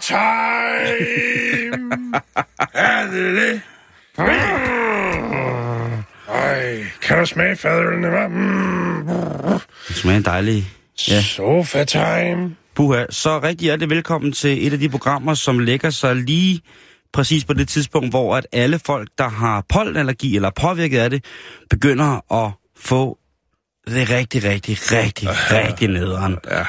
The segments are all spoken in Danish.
Er det det? Ej, kan du smage fadølene, hva'? Mm. Det smager dejligt. Ja. Sofa time. Puha, så rigtig hjertelig velkommen til et af de programmer, som lægger sig lige præcis på det tidspunkt, hvor at alle folk, der har pollenallergi eller er påvirket af det, begynder at få det rigtig, rigtig, rigtig, rigtig nederen. Ja.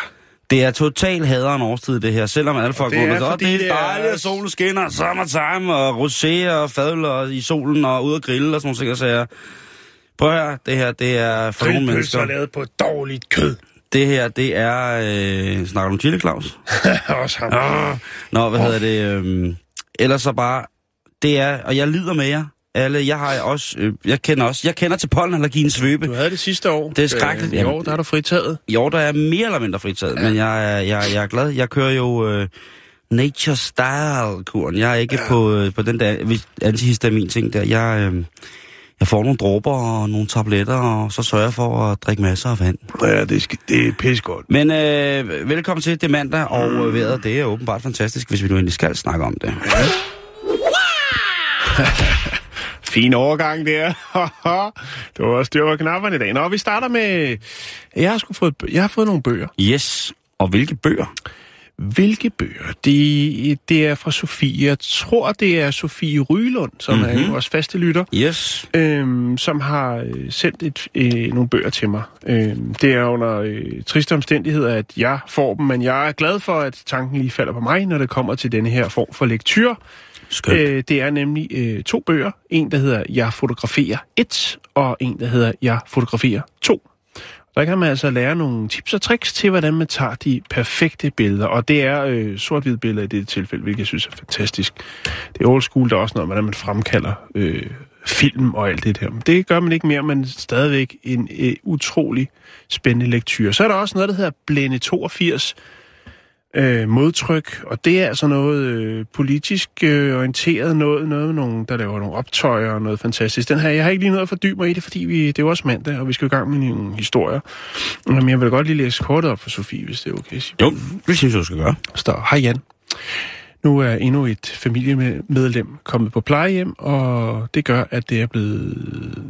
Det er total haderen årstid, det her. Selvom alle folk er, går med, fordi det er det er- dejligt, at solen skinner, summertime, og rosé og fadler i solen, og ud og grille og sådan nogle ting, og sager. Prøv at høre, det her, det er for nogle mennesker. lavet på dårligt kød. Det her, det er... Øh, snakker du om chili, Claus? Også ham. Ah. Nå, hvad hedder det? Øhm, ellers så bare... Det er... Og jeg lider med jer. Alle, jeg har også... Øh, jeg kender også... Jeg kender til pollenallergiens svøbe. Du havde det sidste år. Det er skrækkeligt. Øh, I år, der er du fritaget. I år der er mere eller mindre fritaget, ja. men jeg er, jeg, jeg er glad. Jeg kører jo øh, nature style-kuren. Jeg er ikke ja. på, øh, på den der hvis- antihistamin-ting der. Jeg, øh, jeg får nogle dråber og nogle tabletter, og så sørger jeg for at drikke masser af vand. Ja, det, skal, det er pissegodt. Men øh, velkommen til. Det mandag, og øh, vejret det er åbenbart fantastisk, hvis vi nu endelig skal snakke om det. Fin overgang der. du var styr på knapperne i dag. Nå, vi starter med... Jeg har, sgu fået, jeg har fået nogle bøger. Yes, og hvilke bøger? Hvilke bøger? Det, det er fra Sofie. Jeg tror, det er Sofie Rylund, som mm-hmm. er vores faste lytter, Yes. øhm, som har øh, sendt et, øh, nogle bøger til mig. Øhm, det er under øh, triste omstændigheder, at jeg får dem, men jeg er glad for, at tanken lige falder på mig, når det kommer til denne her form for lektyr. Skønt. Øh, det er nemlig øh, to bøger. En, der hedder Jeg fotograferer 1, og en, der hedder Jeg fotograferer 2. Der kan man altså lære nogle tips og tricks til, hvordan man tager de perfekte billeder. Og det er øh, sort-hvide billeder i dette tilfælde, hvilket jeg synes er fantastisk. Det er old school, der er også noget, hvordan man fremkalder øh, film og alt det der. Men det gør man ikke mere, men stadigvæk en øh, utrolig spændende lektyr. Så er der også noget, der hedder Blende 82, øh, modtryk, og det er altså noget øh, politisk øh, orienteret, noget, noget med nogen, der laver nogle optøjer og noget fantastisk. Den her, jeg har ikke lige noget at fordybe mig i det, fordi vi, det er jo også mandag, og vi skal i gang med nogle historier. Men jeg vil godt lige læse kortet op for Sofie, hvis det er okay. Jo, det synes jeg, du skal gøre. Står, hej Jan. Nu er endnu et familiemedlem kommet på plejehjem, og det gør, at det er blevet,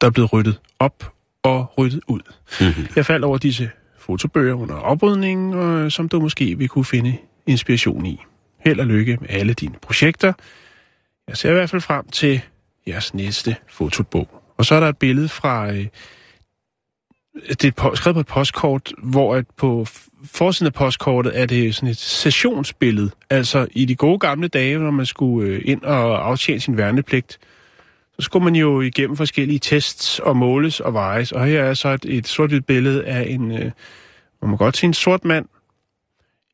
der er blevet ryddet op og ryddet ud. Mm-hmm. Jeg faldt over disse fotobøger under oprydningen, og, øh, som du måske vil kunne finde inspiration i. Held og lykke med alle dine projekter. Jeg ser i hvert fald frem til jeres næste fotobog. Og så er der et billede fra... Øh, det er et skrevet på et postkort, hvor at på forsiden af postkortet er det sådan et sessionsbillede. Altså i de gode gamle dage, når man skulle øh, ind og aftjene sin værnepligt, så skulle man jo igennem forskellige tests og måles og vejes. Og her er så et, et sort billede af en, øh, man må godt sige en sort mand.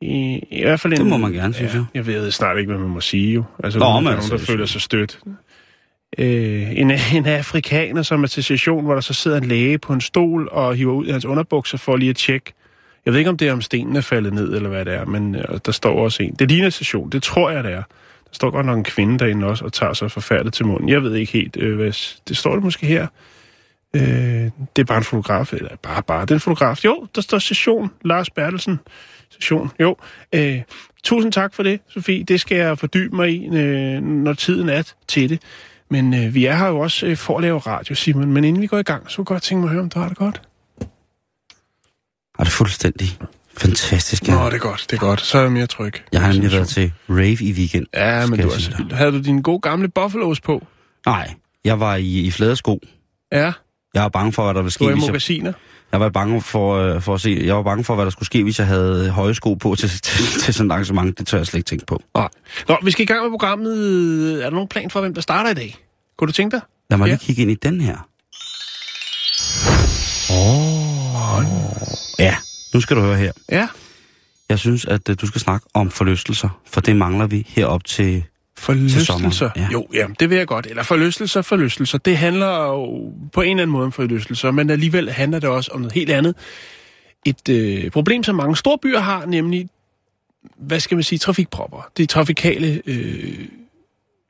I, i hvert fald en, Det må man gerne, synes jeg. Jeg ved snart ikke, hvad man må sige jo. Altså, Nå, men der er altså, nogen, der føler sig stødt. Øh, en, en afrikaner, som er til session, hvor der så sidder en læge på en stol og hiver ud i hans underbukser for lige at tjekke. Jeg ved ikke, om det er, om stenen er faldet ned, eller hvad det er, men øh, der står også en. Det ligner session, det tror jeg, det er. Står godt nok en kvinde derinde også, og tager sig forfærdet til munden. Jeg ved ikke helt, øh, hvad... Det står det måske her. Øh, det er bare en fotograf, eller bare, bare, den fotograf. Jo, der står session, Lars Bertelsen. Session, jo. Øh, tusind tak for det, Sofie. Det skal jeg fordybe mig i, øh, når tiden er til det. Men øh, vi er her jo også øh, for at lave radio, Simon. Men inden vi går i gang, så kunne jeg godt tænke mig at høre, om du har det godt. Har det fuldstændig fantastisk? Ja. Nå, det er godt, det er godt. Så er jeg mere tryg. Jeg har nemlig været til rave i weekend. Ja, men du jeg sige så dig. Havde du dine gode gamle buffalos på? Nej, jeg var i, i flade sko. Ja, Jeg var bange for, hvad der ville du ske, i hvis jeg, magasiner. jeg var bange for, øh, for at se, jeg var bange for, hvad der skulle ske, hvis jeg havde høje sko på til, til, til sådan et arrangement. Det tør jeg slet ikke tænke på. Nej. Nå, vi skal i gang med programmet. Er der nogen plan for, hvem der starter i dag? Kunne du tænke dig? Lad mig Ja. lige kigge ind i den her. Oh. Ja, Nu skal du høre her. Ja. Jeg synes, at øh, du skal snakke om forlystelser, for det mangler vi herop til... Forlystelser. ja. Jo, ja, det vil jeg godt. Eller forlystelser, forlystelser. Det handler jo på en eller anden måde om forlystelser, men alligevel handler det også om noget helt andet. Et øh, problem, som mange store byer har, nemlig, hvad skal man sige, trafikpropper. Det er trafikale øh,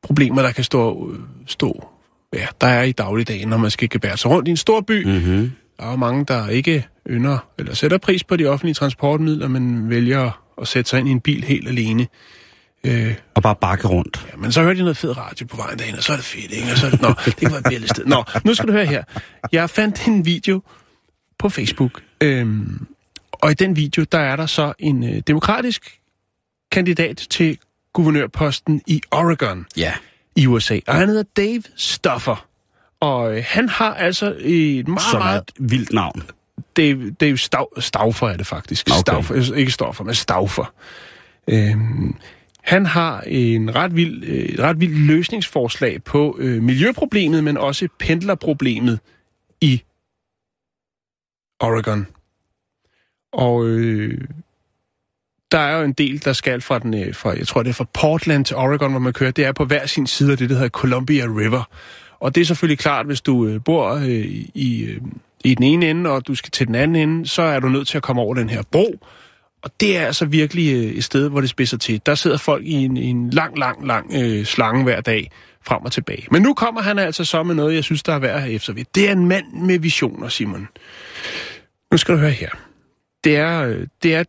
problemer, der kan stå, øh, stå ja, der er i dagligdagen, når man skal gebære sig rundt i en stor by. Mm-hmm. Der er mange, der ikke ynder eller sætter pris på de offentlige transportmidler, men vælger at sætte sig ind i en bil helt alene. Øh, Og bare bakke rundt. Ja, men så hørte jeg noget fed radio på vejen derhen, og så er det fedt, ikke? Og så er det, nå, det kan være et billede sted. Nå, nu skal du høre her. Jeg fandt en video på Facebook, øhm, og i den video, der er der så en øh, demokratisk kandidat til guvernørposten i Oregon Ja. i USA, og han hedder Dave Stoffer. Og øh, han har altså et meget, Som meget... et vildt navn. Dave, Dave Stav, Stauffer er det faktisk. Okay. Stauffer, ikke Stoffer, men Stauffer. Øhm, han har en ret vild, øh, et ret vildt løsningsforslag på øh, miljøproblemet, men også pendlerproblemet i Oregon. Og øh, der er jo en del, der skal fra den, øh, fra, jeg tror det er fra Portland til Oregon, hvor man kører. Det er på hver sin side af det, der hedder Columbia River. Og det er selvfølgelig klart, hvis du øh, bor øh, i, øh, i den ene ende, og du skal til den anden ende, så er du nødt til at komme over den her bro. Og det er altså virkelig øh, et sted, hvor det spidser til. Der sidder folk i en, i en lang, lang, lang øh, slange hver dag frem og tilbage. Men nu kommer han altså så med noget, jeg synes, der er værd at efter ved. Det er en mand med visioner, Simon. Nu skal du høre her. Det er, øh, det er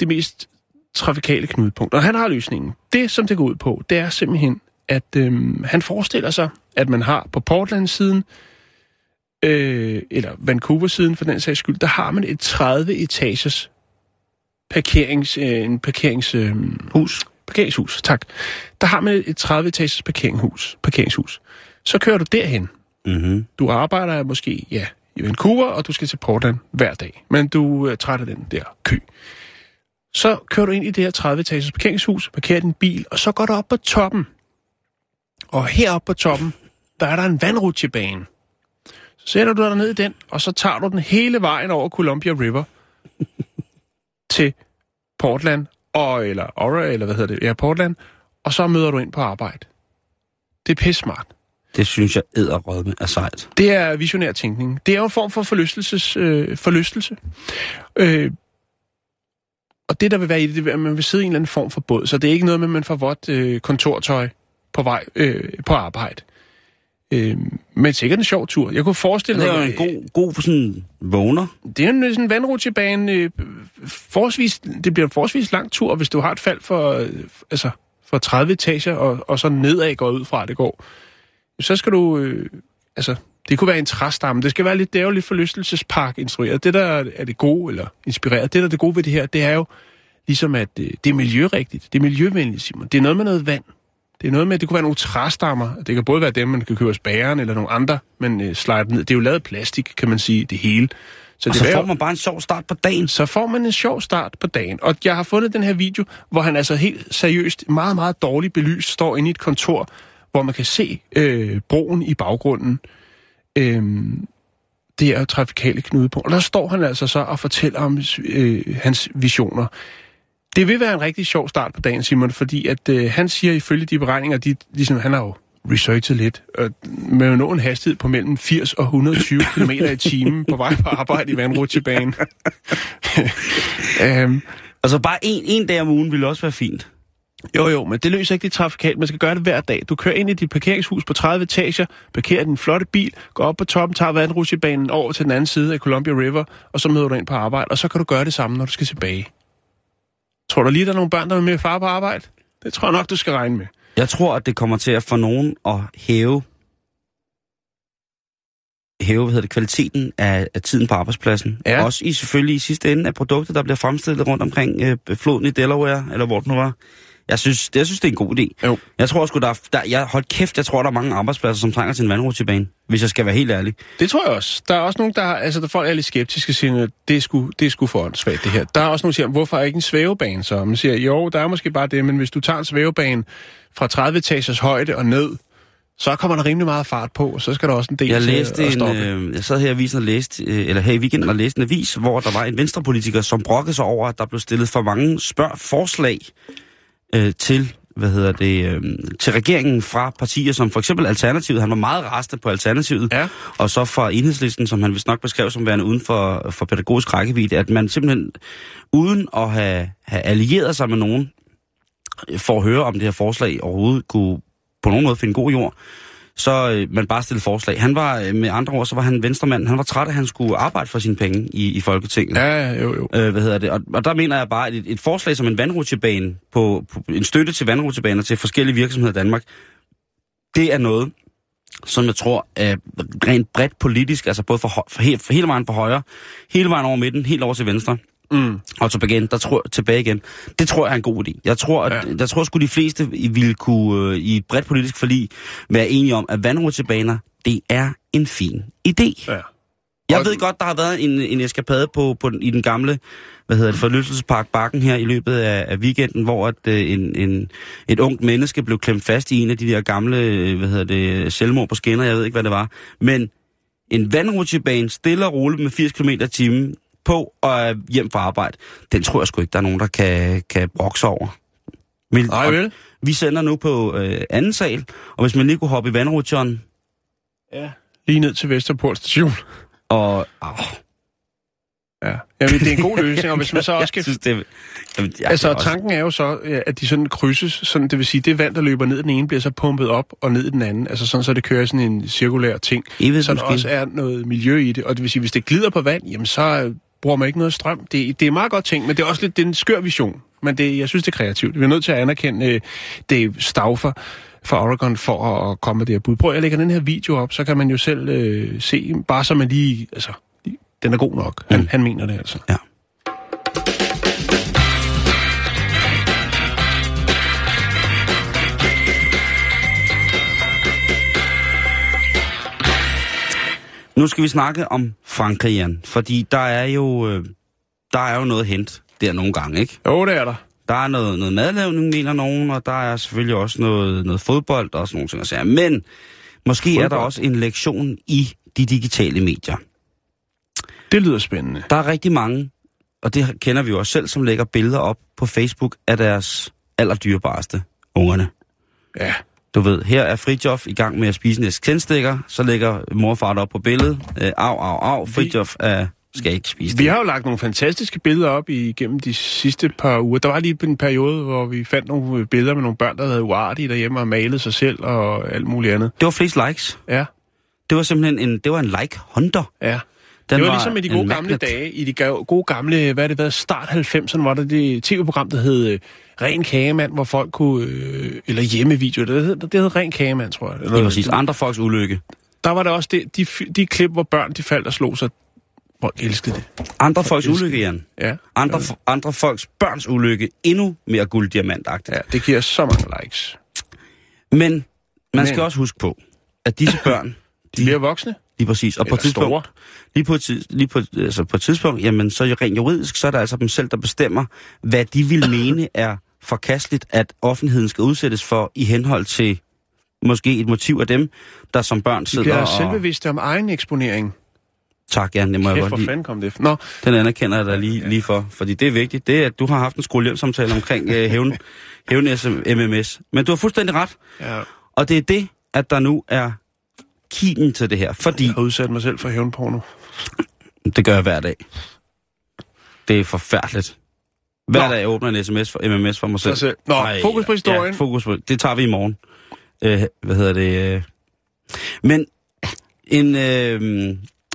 det mest trafikale knudepunkt, og han har løsningen. Det, som det går ud på, det er simpelthen, at øhm, han forestiller sig, at man har på Portland-siden, øh, eller Vancouver-siden for den sags skyld, der har man et 30-etagers parkerings, øh, en parkerings, øh, hus. parkeringshus. Tak. Der har man et 30-etagers parkeringshus, parkeringshus. Så kører du derhen. Mm-hmm. Du arbejder måske, ja, i Vancouver, og du skal til Portland hver dag. Men du er træt af den der kø. Så kører du ind i det her 30-etagers parkeringshus, parkerer din bil, og så går du op på toppen. Og heroppe på toppen, der er der en vandrutsjebane. Så sætter du dig ned i den, og så tager du den hele vejen over Columbia River til Portland, og, eller Aura, eller hvad hedder det, ja, Portland, og så møder du ind på arbejde. Det er pisse smart. Det synes jeg æderrødme er sejt. Det er visionær tænkning. Det er jo en form for forlystelses, øh, forlystelse. Øh, og det, der vil være i det, det er, at man vil sidde i en eller anden form for båd. Så det er ikke noget med, at man får vådt øh, kontortøj på vej øh, på arbejde. Øh, men sikkert en sjov tur. Jeg kunne forestille Det er jo mig... en god, god for sådan vågner. Det er en sådan en vandrutsjebane. Øh, forholdsvis, det bliver en forholdsvis lang tur, hvis du har et fald for, øh, altså, for 30 etager, og, og så nedad går ud fra, at det går. Så skal du... Øh, altså, det kunne være en træstamme. Det skal være lidt, det er jo lidt forlystelsespark instrueret. Det, der er det gode, eller inspireret, det, der er det gode ved det her, det er jo ligesom, at øh, det er miljørigtigt. Det er miljøvenligt, Simon. Det er noget med noget vand. Det er noget med, at det kunne være nogle træstammer. Det kan både være dem, man kan købe hos bageren, eller nogle andre, men øh, slider ned. Det er jo lavet plastik, kan man sige, det hele. Og det så får man bare en sjov start på dagen. så får man en sjov start på dagen. Og jeg har fundet den her video, hvor han altså helt seriøst, meget, meget dårligt belyst, står inde i et kontor, hvor man kan se øh, broen i baggrunden. Øhm, det er jo trafikale knudepunkt. Og der står han altså så og fortæller om øh, hans visioner. Det vil være en rigtig sjov start på dagen, Simon, fordi at øh, han siger ifølge de beregninger, de, ligesom, han har jo researchet lidt, øh, med nå en hastighed på mellem 80 og 120 km i timen på vej på arbejde i vandrutsjebanen. øhm, Altså bare en, en dag om ugen ville også være fint. jo, jo, men det løser ikke det trafikalt. Man skal gøre det hver dag. Du kører ind i dit parkeringshus på 30 etager, parkerer din flotte bil, går op på toppen, tager vandrutsjebanen over til den anden side af Columbia River, og så møder du ind på arbejde, og så kan du gøre det samme, når du skal tilbage. Tror du lige, der er nogle børn, der er med far på arbejde? Det tror jeg nok, du skal regne med. Jeg tror, at det kommer til at få nogen at hæve hæve hvad hedder det, kvaliteten af, af tiden på arbejdspladsen. Ja. Også i selvfølgelig i sidste ende af produkter, der bliver fremstillet rundt omkring øh, floden i Delaware, eller hvor det nu var. Jeg synes, det, jeg synes, det er en god idé. Jo. Jeg tror sgu, der, er- der jeg, hold kæft, jeg tror, der er mange arbejdspladser, som trænger til en vandrutsjebane, hvis jeg skal være helt ærlig. Det tror jeg også. Der er også nogen, der, har- altså, der folk er lidt skeptiske og siger, at det er sgu, det er sgu for åndssvagt, det her. Der er også nogen, der siger, hvorfor er ikke en svævebane så? Man siger, jo, der er måske bare det, men hvis du tager en svævebane fra 30 etagers højde og ned, så kommer der rimelig meget fart på, og så skal der også en del Jeg til læste at en, stoppe. øh, jeg sad her i avisen og læste, øh, eller her i weekenden og læste en avis, hvor der var en venstrepolitiker, som brokkede sig over, at der blev stillet for mange spørg forslag øh, til, hvad hedder det, øh, til regeringen fra partier som for eksempel Alternativet. Han var meget rasende på Alternativet, Ja. og så fra Enhedslisten, som han vist nok beskrev som værende uden for, for pædagogisk rækkevidde, at man simpelthen uden at have, have allieret sig med nogen, øh, for at høre, om det her forslag overhovedet kunne på nogen måde finde god jord, så øh, man bare stille forslag. Han var, øh, med andre ord, så var han venstremand. Han var træt af, at han skulle arbejde for sine penge i, i Folketinget. Ja, jo, jo. Øh, hvad hedder det? Og, og der mener jeg bare, at et, et forslag som en vandrutsjebane, på, på, en støtte til vandrutsjebaner til forskellige virksomheder i Danmark, det er noget, som jeg tror er rent bredt politisk, altså både for, for, he, for hele vejen på højre, hele vejen over midten, helt over til venstre, Mm. og tilbage igen, der tror, tilbage igen. Det tror jeg er en god idé. Jeg tror, at, Ja. jeg tror sgu de fleste ville kunne øh, i et bredt politisk forlig være enige om, at vandrutsjebaner, det er en fin idé. Ja. Jeg ved godt, der har været en, en eskapade på, på, den- i den gamle hvad hedder det, forlystelsespark Bakken her i løbet af, af weekenden, hvor at, øh, en, en, et ungt menneske blev klemt fast i en af de der gamle øh, hvad hedder det, selvmord på skinner, jeg ved ikke, hvad det var. Men en vandrutsjebane stille og roligt med 80 km i timen på og hjem fra arbejde, den tror jeg sgu ikke, der er nogen, der kan, kan brokse over. Men, Nej, vel? Vi sender nu på øh, anden sal, og hvis man lige kunne hoppe i vandrutsjeren Ja. Lige ned til Vesterport station. og... Åh, Ja. Jamen, det er en god løsning, og hvis man så også skal... synes, det, jamen, Altså, også- tanken er jo så, at de sådan krydses, sådan, det vil sige, det vand, der løber ned i den ene, bliver så pumpet op og ned i den anden. Altså sådan, så det kører i sådan en cirkulær ting. Evigt Så der måske. også er noget miljø i det. Og det vil sige, hvis det glider på vand, jamen så bruger man ikke noget strøm. Det, det er meget godt ting, men det er også lidt det er en skør vision. Men det, jeg synes, det er kreativt. Vi er nødt til at anerkende øh, Dave Stauffer fra Oregon for at komme med det her bud. Prøv, jeg lægger den her video op, så kan man jo selv øh, se, bare så man lige... Altså, den er god nok. Han, Mm. han mener det altså. Ja. Nu skal vi snakke om Frankrig, Jan, fordi der er jo, øh, der er jo noget hent der nogle gange, ikke? Jo, det er der. Der er noget, noget madlavning, mener nogen, og der er selvfølgelig også noget, noget fodbold og sådan nogle ting. at sige. Men måske fodbold. er der også en lektion i de digitale medier. Det lyder spændende. Der er rigtig mange, og det kender vi jo også selv, som lægger billeder op på Facebook af deres allerdyrebareste ungerne. Ja. Du ved, her er Fridjof i gang med at spise en tændstikker, så lægger mor og far op på billedet. Øh, au, au, au, Fridjof er, skal ikke spise Vi det. har jo lagt nogle fantastiske billeder op igennem de sidste par uger. Der var lige en periode, hvor vi fandt nogle billeder med nogle børn, der havde uartige derhjemme og malet sig selv og alt muligt andet. Det var flest likes. Ja, Det var simpelthen en, det var en like-hunter. ja. Den det var, ligesom i de gode gamle magnet. dage, i de gode gamle, hvad er det været, start 90'erne, var der det tv-program, der hed øh, Ren Kagemand, hvor folk kunne, øh, eller hjemmevideo, det hed, det hed Ren Kagemand, tror jeg. Eller, Det var præcis. Andre folks ulykke. Der var der også det, de, de klip, hvor børn de faldt og slog sig. Folk elskede det. Andre folks ulykke, Jan. Ja, Andre, andre folks børns ulykke. Endnu mere gulddiamantagtigt. ja det giver så mange likes. Men man skal Men- også huske på, at disse børn, De bliver voksne. Lige præcis, og på et Eller tidspunkt, store. lige på et, lige på, altså på et tidspunkt, jamen så er rent juridisk, så er det altså dem selv, der bestemmer, hvad de vil mene er forkasteligt, at offentligheden skal udsættes for i henhold til måske et motiv af dem, der som børn De sidder bliver og... selvbevidste om egen eksponering. Tak, Jan, det må jeg Kæft, godt hvor lide. fanden kom det? Nå, Den anerkender jeg dig lige, lige for, fordi det er vigtigt. Det er, at du har haft en skolehjælpsamtale omkring øh, hævn, hævn MMS. Men du har fuldstændig ret, ja, og det er det, at der nu er kimen til det her, fordi jeg har udsat mig selv for hævnporno. det gør jeg hver dag. Det er forfærdeligt. Hver Nå. dag jeg åbner en sms for MMS for mig selv. Selv. Nå, fokus på historien. Ja, fokus på Det tager vi i morgen. Øh, hvad hedder det? Øh. Men en, øh,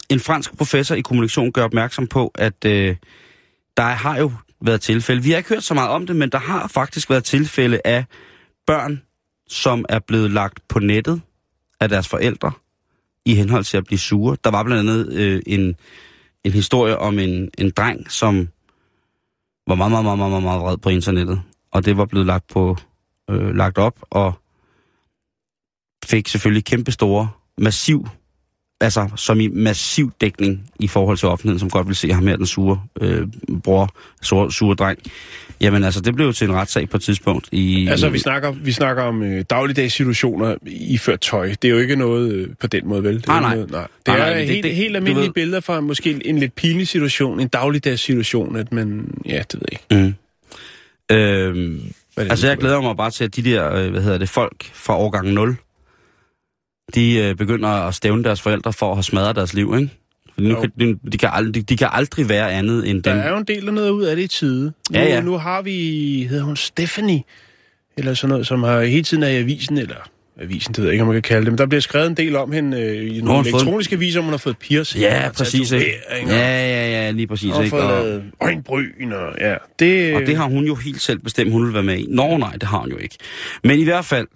en fransk professor i kommunikation gør opmærksom på, at øh, der har jo været tilfælde. Vi har ikke hørt så meget om det, men der har faktisk været tilfælde af børn, som er blevet lagt på nettet af deres forældre i henhold til at blive sure. Der var blandt andet øh, en, en historie om en, en dreng, som var meget, meget, meget, meget, meget, meget vred på internettet. Og det var blevet lagt, på, øh, lagt op, og fik selvfølgelig kæmpe store, massiv altså som i massiv dækning i forhold til offentligheden, som godt vil se ham her, den sure øh, bror, sure, sure dreng. Jamen altså, det blev jo til en retssag på et tidspunkt. I, Altså, vi snakker, vi snakker om øh, dagligdags situationer i ført tøj. Det er jo ikke noget øh, på den måde, vel? Det er Nej, nej. Noget, nej. Det Nej, er nej, det- helt, det- helt almindelige ved- billeder fra måske en lidt pinlig situation, en dagligdags situation, at man... Ja, det ved jeg ikke. Mm. Øhm, det altså, jeg glæder mig bare til, at de der, øh, hvad hedder det, folk fra årgang 0, de øh, begynder at stævne deres forældre for at have smadret deres liv, ikke? Nu Jo. kan, de, de, kan aldrig, de kan aldrig være andet end Der dem. er jo en del af noget ud af det i tide. Nu, Ja, ja. nu har vi, hedder hun Stephanie, eller sådan noget, som har hele tiden er i avisen, eller avisen, det ved jeg ikke, om man kan kalde det, men der bliver skrevet en del om hende øh, i nogle hun fået- elektroniske aviser, om hun har fået piercing. Ja, præcis. Ikke? Ja, ja, ja, lige præcis. Og Ikke? fået Og, lavet øjenbryn, og ja. Det, og det har hun jo helt selv bestemt, hun vil være med i. Nå, nej, det har hun jo ikke. Men i hvert fald,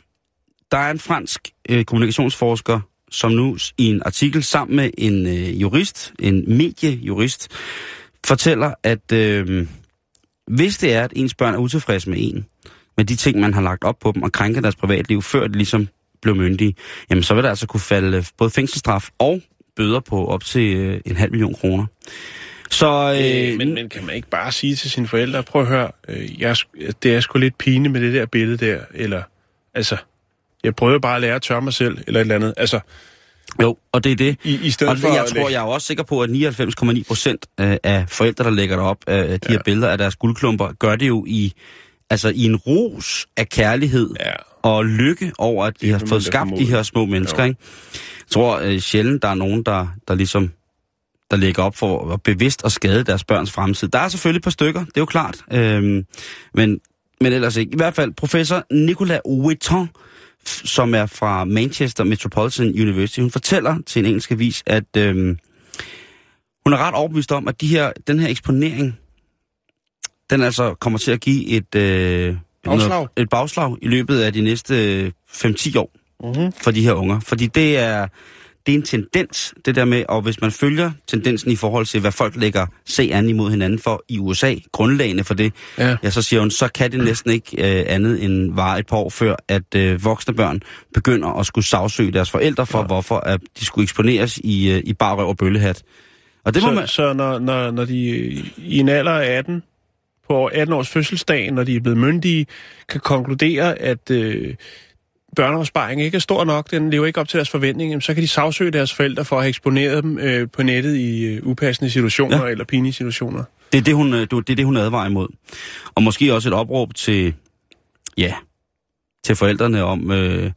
der er en fransk øh, kommunikationsforsker, som nu i en artikel sammen med en øh, jurist, en mediejurist, fortæller, at øh, hvis det er, at ens børn er utilfredse med en, med de ting, man har lagt op på dem, og krænker deres privatliv, før de ligesom blev myndige, jamen så vil der altså kunne falde øh, både fængselsstraf og bøder på op til øh, en halv million kroner. Så, øh, Øh, men, men kan man ikke bare sige til sine forældre, prøv at høre, øh, jeg, det er sgu lidt pine med det der billede der, eller, altså, jeg prøver bare at lære at tørre mig selv, eller et eller andet, altså, jo, og det er det. i, i stedet Og for... jeg tror, lægge- jeg er også sikker på, at 99,9 procent øh, af forældre, der lægger derop af de her billeder af deres guldklumper, gør det jo i, altså i en ros af kærlighed Ja. og lykke over, at de Det har fået skabt de her små mennesker. Jo. Ikke? Jeg tror øh, sjældent, der er nogen, der, der ligesom der lægger op for at bevidst at skade deres børns fremtid. Der er selvfølgelig et par stykker, det er jo klart. Øhm, men, men ellers ikke. I hvert fald professor Nicolas Witton, f- som er fra Manchester Metropolitan University, hun fortæller til en engelsk avis, at øhm, hun er ret overbevist om, at de her, den her eksponering, den altså kommer til at give et, øh, Bagslag. noget- et bagslag i løbet af de næste øh, 5-10 år Mhm. for de her unger. Fordi det er, det er en tendens, det der med, og hvis man følger tendensen i forhold til, hvad folk lægger se an imod hinanden for i USA, grundlagene for det, Ja. ja, så siger hun, så kan det næsten ikke øh, andet end vare et par år før, at øh, voksne børn begynder at skulle sagsøge deres forældre for, ja. hvorfor at de skulle eksponeres i, øh, i bar røv og bøllehat. Og det må så, man... så når, når, når de i en alder af 18, på 18 års fødselsdag, når de er blevet myndige, kan konkludere, at øh, børneopsparing ikke er stor nok, den lever ikke op til deres forventninger, så kan de sagsøge deres forældre for at have eksponeret dem øh, på nettet i øh, upassende situationer ja. Eller pinlige situationer. Det er det, hun, øh, det er det, hun advarer imod. Og måske også et opråb til, ja, til forældrene om, øh,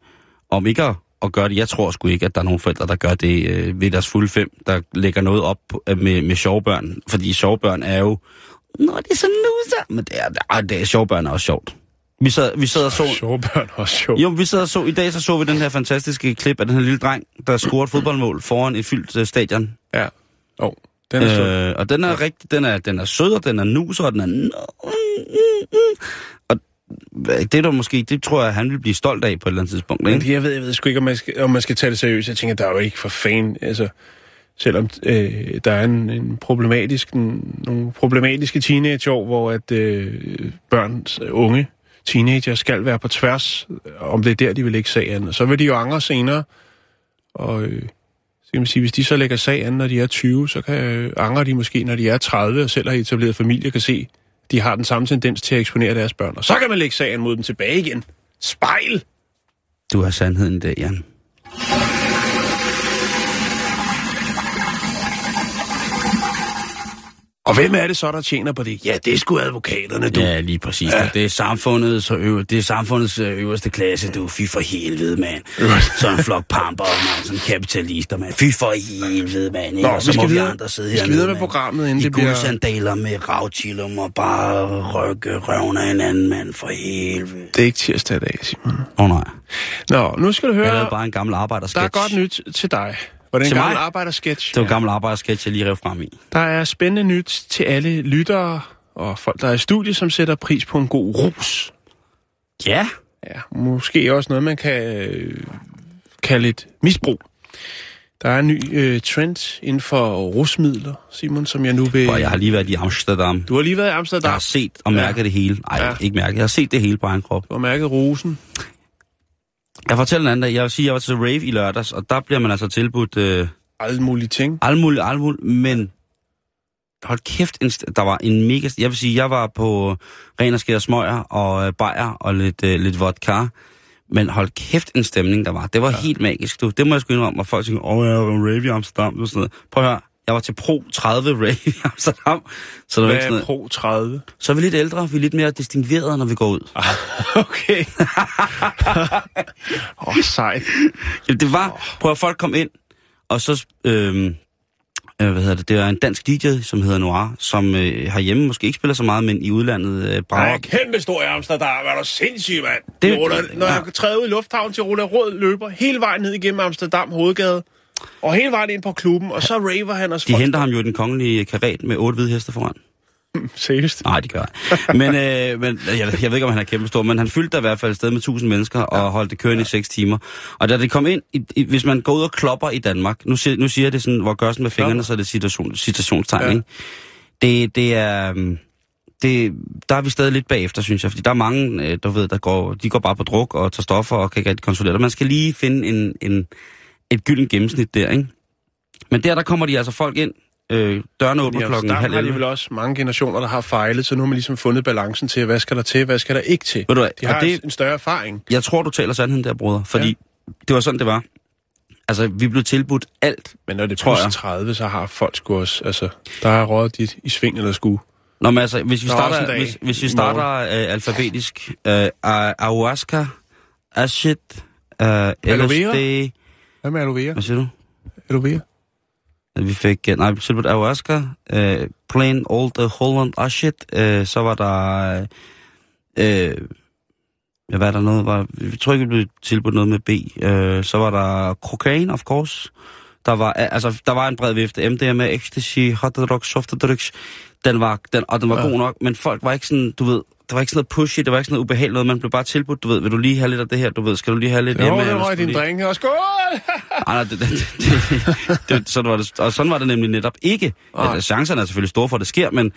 om ikke at, at gøre det. Jeg tror sgu ikke, at der er nogen forældre, der gør det øh, ved deres fulde fem, der lægger noget op øh, med, med sjove børn. Fordi sjove børn er jo, nå, det er så nuser, men det er, det er sjove børn er også sjovt. Vi sad, vi sad og så... Sjove børn også sjovt. Jo, vi sad og så, i dag så så vi den her fantastiske klip af den her lille dreng, der scorede et fodboldmål foran et fyldt øh, stadion. Ja. Oh, den er øh, Øh, og den er rigtig, den er, den er sød, og den er nuser, og den er... Og det er der måske, det tror jeg, han vil blive stolt af på et eller andet tidspunkt, Men ikke? jeg ved, jeg ved sgu ikke, om man skal, om man skal tage det seriøst. Jeg tænker, der er jo ikke for fan, altså... Selvom øh, der er en, en problematisk, en, nogle problematiske teenageår, hvor at øh, børn, unge teenager skal være på tværs, øh, om det er der, de vil lægge sag an. Og så vil de jo angre senere. Og øh, så kan man sige, hvis de så lægger sag an, når de er 20, så kan øh, angre de måske, når de er 30 og selv har etableret familie, kan se, de har den samme tendens til at eksponere deres børn. Og så kan man lægge sagen mod dem tilbage igen. Spejl! Du har sandheden der, Jan. Og hvem er det så, der tjener på det? Ja, det er sgu advokaterne, du. Ja, lige præcis. Ja. Det er samfundets, øver, det er samfundets øh, øverste klasse, du. Fy for helvede, mand. Sådan en flok pamper, man. Sådan kapitalister, mand. Fy for helvede, mand. Ikke? Nå, og så vi må skal vi videre- andre sidde vi skal hernede, videre med mand. programmet, inden I det bliver- guldsandaler med ravchillum og bare rykke røven af hinanden, mand. For helvede. Det er ikke tirsdag i dag, Simon. Åh oh, nej. Nå, nu skal du Jeg høre, lavede bare en gammel arbejdersketch. der er godt nyt til dig. Var det en gammel arbejdersketch? Det var en gammel arbejdersketch, jeg lige rev frem i. Der er spændende nyt til alle lyttere og folk, der er i studiet, som sætter pris på en god rus. Ja. Ja, måske også noget, man kan øh, kalde et misbrug. Der er en ny øh, trend inden for rusmidler, Simon, som jeg nu vil... Og jeg har lige været i Amsterdam. Du har lige været i Jeg Amsterdam. har set og mærket Ja. det hele. Nej, Ja. ja. ikke mærket. Jeg har set det hele på egen krop. Du har mærket rusen. Jeg fortæller en anden dag. Jeg vil sige, jeg var til rave i lørdags, og der bliver man altså tilbudt øh, alle mulige ting. Alle mulige, alle mulige, men hold kæft, en, der var en mega... Jeg vil sige, jeg var på ren og skær smøger og øh, bajer og lidt, øh, lidt vodka. Men hold kæft en stemning, der var. Det var ja. helt magisk, du. Det må jeg sgu indrømme, og folk tænker, åh, jeg var rave i Amsterdam, og sådan noget. Prøv at høre, jeg var til Pro 30 rave i Amsterdam. Så, der var Hvad ikke sådan er noget. Pro 30? så er vi lidt ældre, vi er lidt mere distinguerede, når vi går ud. Okay. Åh, oh, sejt. Jamen, det var, prøv at folk kom ind, og så, øhm, øh, hvad hedder det, det er en dansk DJ, som hedder Noir, som øh, herhjemme måske ikke spiller så meget, men i udlandet øh, brager. er kæmpe stor i Amsterdam. Er du sindssyg, mand? Det- ruller, når ja. jeg træder ud i lufthavnen til Ruller Rød, løber hele vejen ned igennem Amsterdam hovedgade, og hele vejen ind på klubben, og så raver han og De henter ham jo i den kongelige karet med otte hvide heste foran. Seriøst. Nej, det gør jeg. Men, øh, men jeg, jeg ved ikke, om han er kæmpe stor, men han fyldte der i hvert fald et sted med 1000 mennesker og holdt det kørende i 6 timer. Og da det kom ind, i, i, hvis man går ud og klopper i Danmark, nu, siger, nu siger jeg det sådan, hvor gør sådan med fingrene, så er det citation, citationstegn, Ja. ja. ikke? Det, det er... øhm, Det, der er vi stadig lidt bagefter, synes jeg, fordi der er mange, øh, du ved, der går, de går bare på druk og tager stoffer og kan ikke det. Man skal lige finde en, en, et gyldent gennemsnit der, ikke? Men der, der kommer de altså folk ind, øh, dørene åbner klokken halv har de 11. vel også mange generationer, der har fejlet, så nu har man ligesom fundet balancen til, hvad skal der til, hvad skal der ikke til. Ved du hvad, De har det- en større erfaring. Jeg tror, du taler sandheden der, bruder. Fordi ja. det var sådan, det var. Altså, vi blev tilbudt alt. Men når det er plus jeg. 30, så har folk sgu også, altså, der er rådet dit i sving eller sku. Nå, men altså, hvis vi Der er starter, dag hvis, hvis vi starter øh, alfabetisk, øh, ayahuasca, ashit, øh, LSD... Hvad med aloe vera? Hvad siger du? Aloe vera? Vi fik, øh, nej, tilbudt ayahuasca, øh, plain old uh, Holland ashit, øh, så var der... Øh, ja, hvad er der noget? Var, vi tror ikke, vi blev tilbudt noget med B. Øh, så var der cocaine, of course. Der var, altså, der var en bred vifte. MDMA, ecstasy, hot drugs, soft drugs. Den var, den, og den var ja. god nok, men folk var ikke sådan, du ved, det var ikke sådan noget pushy, det var ikke sådan noget ubehageligt noget. Man blev bare tilbudt, du ved, vil du lige have lidt af det her, du ved, skal du lige have lidt Jo, hjemme? den eller røg din lige- drink, og skål! Nej, nej, det, det, det, det, sådan var det, og sådan var det nemlig netop ikke. Nej. Ja, chancerne er selvfølgelig store for, at det sker, men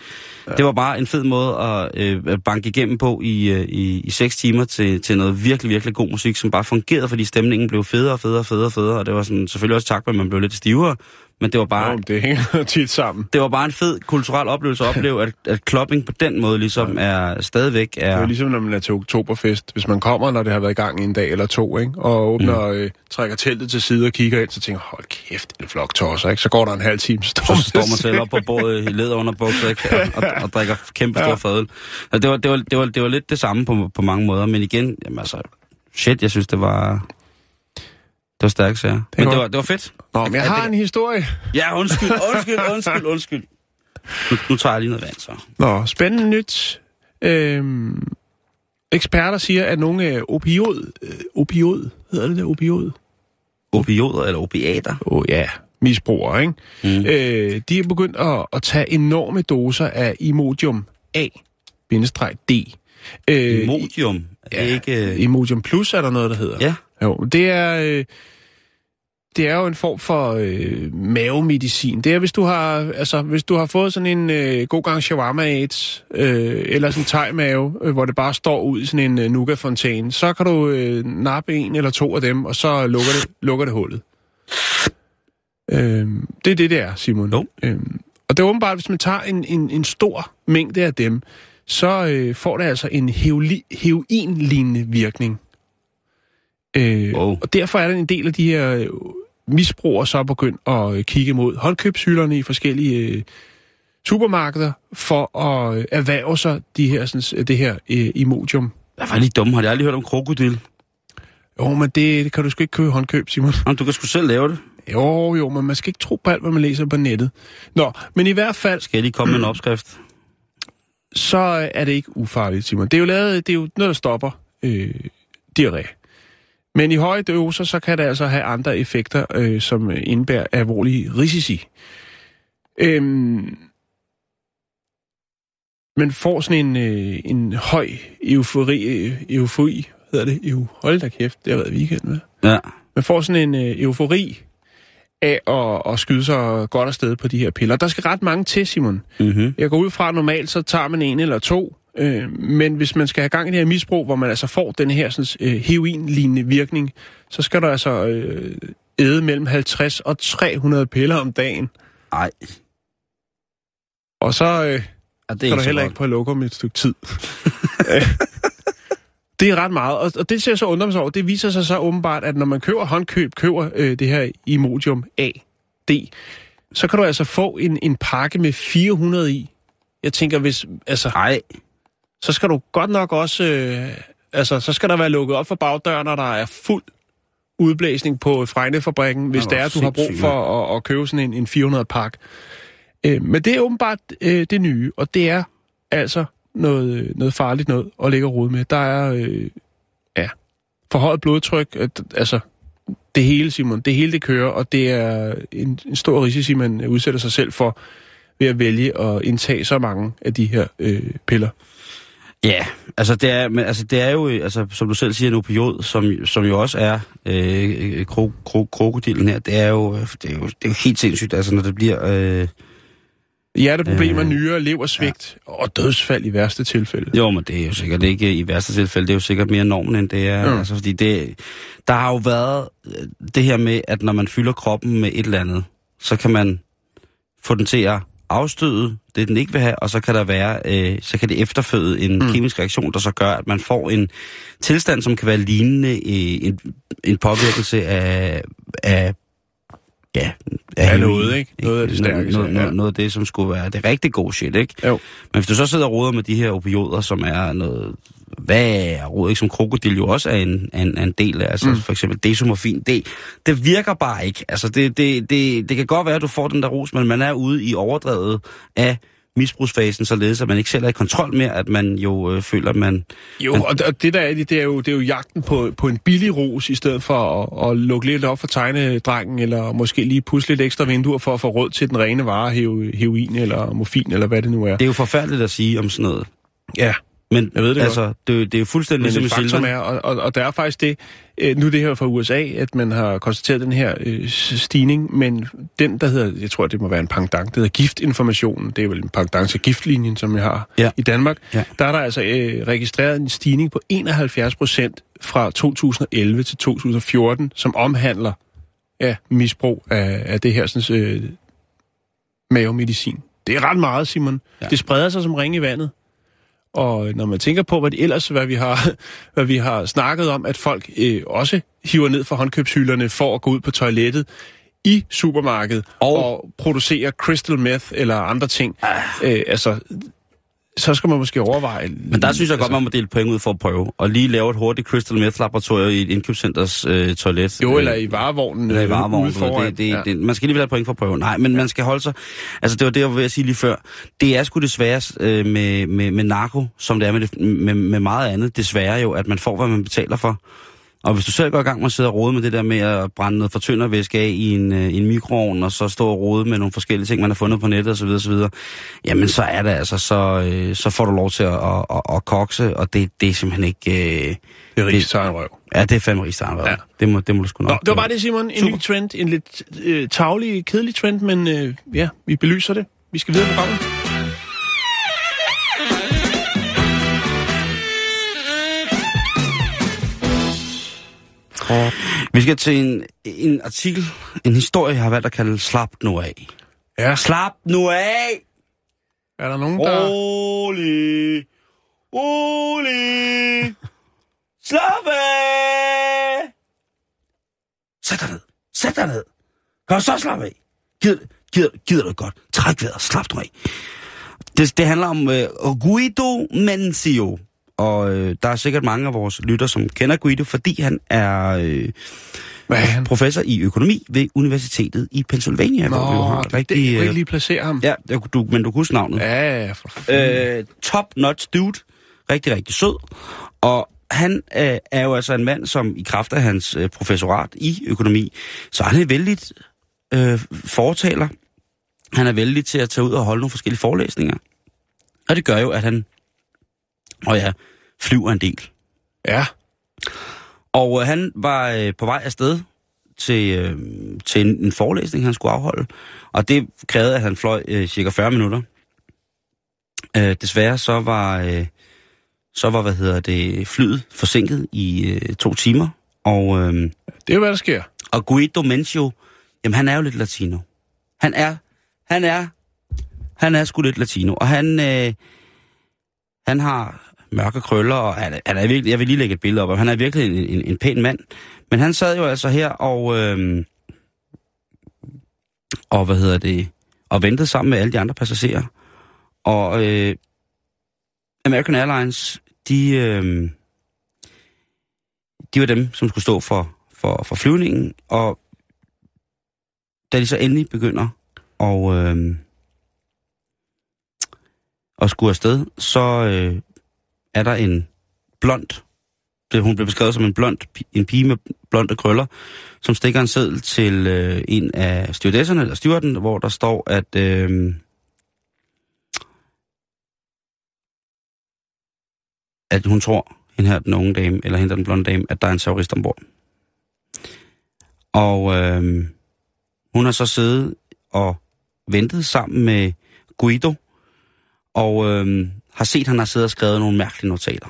ja. det var bare en fed måde at øh, banke igennem på i, øh, i, i seks timer til, til noget virkelig, virkelig god musik, som bare fungerede, fordi stemningen blev federe og federe og federe og federe, og det var sådan, selvfølgelig også tak, at man blev lidt stivere, men det var bare... Jo, det hænger tit sammen. Det var bare en fed kulturel oplevelse at opleve, at, at clubbing på den måde ligesom er stadigvæk Det er er... jo ligesom, når man er til oktoberfest. Hvis man kommer, når det har været i gang i en dag eller to, ikke? og åbner, mm. øh, trækker teltet til side og kigger ind, så tænker hold kæft, en flok tosser, ikke? Så går der en halv time, så står, så står man selv op på bordet i leder under bukser, ikke? Og, og, og, drikker kæmpe stor Ja. ja. fadøl. Det var, det, var, det, var, det var lidt det samme på, på mange måder, men igen, jamen altså, shit, jeg synes, det var... Det var stærkt, sager. Men godt. det var, det var fedt. Nå, men jeg har det- en historie. Ja, undskyld, undskyld, undskyld, undskyld. Nu, nu tager jeg lige noget vand, så. Nå, spændende nyt. Øhm, eksperter siger, at nogle af opioid, øh, opioid, hedder det der opioid? Opioider eller opiater. Åh oh, ja, misbrugere, ikke? Mm. Øh, de er begyndt at, at tage enorme doser af Imodium A-D. Øh, Imodium. Ja. Ikke... øh, Imodium Plus er der noget, der hedder. Ja. Jo, det er, øh, det er jo en form for øh, mavemedicin. Det er, hvis du har, altså, hvis du har fået sådan en øh, god gang shawarma aids, øh, eller sådan en thai-mave, øh, hvor det bare står ud i sådan en øh, nougat-fontæne, så kan du øh, nappe en eller to af dem, og så lukker det, lukker det hullet. Øh, det er det, det er, Simon. Jo. Øh, og det er åbenbart, hvis man tager en, en, en stor mængde af dem, så øh, får det altså en heroin-lignende virkning. Øh, Wow. Og derfor er der en del af de her øh, misbrugere så begyndt at øh, kigge mod håndkøbshylderne i forskellige øh, supermarkeder for at øh, erhverve sig de her, sådan, det her Imodium. Jeg var lige dum, har jeg aldrig hørt om krokodil. Jo, men det, det kan du sgu ikke købe håndkøb, Simon. Jamen, du kan sgu selv lave det. Jo, jo, men man skal ikke tro på alt, hvad man læser på nettet. Nå, men i hvert fald, Skal jeg lige komme med en opskrift? så er det ikke ufarligt, Simon. Det er jo, lavet, det er jo noget, der stopper øh, diarré. Men i høje doser, så kan det altså have andre effekter, øh, som indebærer alvorlige risici. Øhm, man får sådan en, øh, en høj eufori, øh, eufori, hedder det? Eu, hold da kæft, det har været weekend med. Ja. Man får sådan en øh, eufori af at, at skyde sig godt afsted på de her piller. Der skal ret mange til, Simon. Mm-hmm. Jeg går ud fra, at normalt så tager man en eller to, øh, men hvis man skal have gang i det her misbrug, hvor man altså får den her sådan, øh, heroin-lignende virkning, så skal der altså øh, æde mellem 50 og 300 piller om dagen. Ej, Og så øh, ja, det er ikke du heller godt. ikke på lokum i et stykke tid. Øh, det er ret meget, og, og det ser jeg så undre mig så over. Det viser sig så åbenbart, at når man køber håndkøb, køber øh, det her Imodium A, D, så kan du altså få en, en pakke med 400 i. Jeg tænker, hvis, altså, Ej, så skal du godt nok også... Øh, altså, så skal der være lukket op for bagdøren, når der er fuld udblæsning på Frejnefabrikken, hvis det er, at du har brug for at, at købe sådan en, en 400-pakke. Øh, men det er åbenbart øh, det nye, og det er altså noget, øh, noget farligt noget at ligge og rode med. Der er øh, ja, forhøjet blodtryk, at, altså det hele, Simon, det hele det kører, og det er en, en stor risici, man udsætter sig selv for ved at vælge at indtage så mange af de her øh, piller. Ja, altså det er, men, altså det er jo, øh, altså, som du selv siger, en opiod, som, som jo også er øh, kro, kro, krokodillen her. Det er, jo, øh, det, er jo, det er jo helt sindssygt, altså når det bliver... Øh, Hjerteproblemer, Øh, øh, nyere, leversvigt ja. og dødsfald i værste tilfælde. jo, men det er jo sikkert ikke i værste tilfælde, det er jo sikkert mere normen, end det er. Mm. Mm. Altså fordi det, der har jo været øh, det her med, at når man fylder kroppen med et eller andet, så kan man få den til at afstøde det, den ikke vil have, og så kan der være, øh, så kan det efterføde en Mm. kemisk reaktion, der så gør, at man får en tilstand, som kan være lignende øh, en, en påvirkelse af, af ja, af Ja, noget, ikke? Noget af det stærkeste, Noget, ja. noget, noget af det, som skulle være det rigtig gode shit, ikke? Jo. Men hvis du så sidder og roder med de her opioider, som er noget hvad er rod, ikke? Som krokodil jo også er en, en, en del af, altså mm. for eksempel desomorfin, det, det virker bare ikke. Altså det, det, det, det kan godt være, at du får den der ros, men man er ude i overdrevet af misbrugsfasen, således at man ikke selv er i kontrol med, at man jo øh, føler, at man... Jo, og, og det der er det, det er jo, det er jo jagten på, på en billig ros, i stedet for at, at lukke lidt op for tegnedrengen, eller måske lige pusse lidt ekstra vinduer for at få råd til den rene vare, hero, heroin eller morfin, eller hvad det nu er. Det er jo forfærdeligt at sige om sådan noget. Ja, Men Jeg ved det altså, det, det er jo fuldstændig men ligesom i faktum er, og, og, og der er faktisk det, øh, nu det her fra USA, at man har konstateret den her øh, stigning, men den, der hedder, jeg tror, det må være en pendant, det hedder giftinformationen, det er vel en pendant til giftlinjen, som jeg har Ja. i Danmark, Ja. der er der altså øh, registreret en stigning på 71 procent fra 2011 til 2014, som omhandler ja, misbrug af, af det her sådan, øh, mavemedicin. Det er ret meget, Simon. Ja. Ja. Det spreder sig som ring i vandet. Og når man tænker på, hvad det ellers, hvad vi har, hvad vi har snakket om, at folk øh, også hiver ned fra håndkøbshylderne for at gå ud på toilettet i supermarkedet Og- og, producere crystal meth eller andre ting. Øh, altså, så skal man måske overveje... Men der synes jeg godt, man må dele point ud for at prøve. Og lige lave et hurtigt crystal meth laboratorium i et indkøbscenters øh, toilet. Jo, Øh, eller i varevognen. Eller i øh, varevognen. foran. Det, det, Ja. ja. det, man skal lige have point for at prøve. Nej, men man skal holde sig... Altså, det var det, jeg var ved at sige lige før. Det er sgu desværre øh, med, med, med narko, som det er med, det, med, med meget andet. Desværre jo, at man får, hvad man betaler for. Og hvis du selv går i gang med at sidde og rode med det der med at brænde noget fortyndervæske af i en, øh, en mikroovn, og så stå og rode med nogle forskellige ting, man har fundet på nettet osv., osv., jamen så er det altså, så, øh, så får du lov til at, at, at, at kokse, og det, det er simpelthen ikke... Øh, Det er rigtig røv. ja, det er fandme rigtig starten, Ja. det, må, det må du sgu nok. Nå, det var bare det, Simon. En Super. ny trend. En lidt øh, tavlig, kedelig trend, men øh, ja, vi belyser det. Vi skal videre på gangen. Vi skal til en, en artikel, en historie, jeg har valgt at kalde Slap nu af. Ja, Slap nu af! er der nogen, der... Rolig! Rolig! Slap af! Sæt dig ned. Sæt dig ned. Du så slappe af? Gider, gider, gider du godt? Træk vejret. Slap nu af. Det, det handler om uh, Guido Manzio. Og øh, der er sikkert mange af vores lytter, som kender Guido, fordi han er øh, Hvad er han? professor i økonomi ved Universitetet i Pennsylvania, hvor vi jo har Nå, et det, rigtig... det, jeg kan øh, ikke lige placere ham. Ja, du, men du kunne huske navnet. Ja, for fanden. Øh, top notch dude. Rigtig, rigtig sød. Og han øh, er jo altså en mand, som i kraft af hans øh, professorat i økonomi, så han er vældig øh, fortaler. Han er vældig til at tage ud og holde nogle forskellige forelæsninger. Og det gør jo, at han, og ja, flyver en del. Ja, Og øh, han var øh, på vej afsted til, øh, til en, en forelæsning, han skulle afholde. Og det krævede, at han fløj øh, cirka 40 minutter. Øh, desværre så var, øh, så var, hvad hedder det, flyet forsinket i øh, to timer. Og, øh, det er jo, hvad der sker. Og Guido Mencio, jamen han er jo lidt latino. Han er, han er, han er sgu lidt latino. Og han, øh, han har mørke krøller, og han, er- han er virkelig, jeg vil lige lægge et billede op, og han er virkelig en, en, en pæn mand. Men han sad jo altså her og, øh, og hvad hedder det, og ventede sammen med alle de andre passagerer. Og øh, American Airlines, de, øh, de var dem, som skulle stå for, for, for flyvningen, og da de så endelig begynder at, øh, at skulle afsted, så øh, er der en blond, det, hun blev beskrevet som en blond, en pige med blonde krøller, som stikker en seddel til øh, en af stewardesserne, eller stewarden, hvor der står, at øh, at hun tror, hende her, den unge dame, eller hende den blonde dame, at der er en terrorist ombord. Og øh, hun har så siddet og ventet sammen med Guido, og øh, har set, at han har siddet og skrevet nogle mærkelige notater.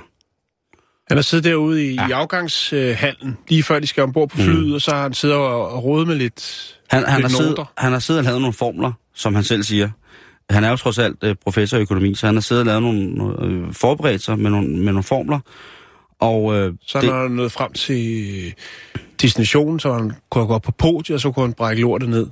Han har siddet derude i, Ja. ja. i afgangshallen, lige før de skal ombord på flyet, mm. og så har han siddet og, og rodet med lidt, Han, han, har lidt siddet, noter. han har siddet og lavet nogle formler, som han selv siger. Han er jo trods alt øh, professor i økonomi, så han har siddet og lavet nogle, øh, forberedt sig med nogle, med nogle formler. Og øh, Så det, han er nået frem til destinationen, så han kunne gå op på podiet, og så kunne han brække lortet ned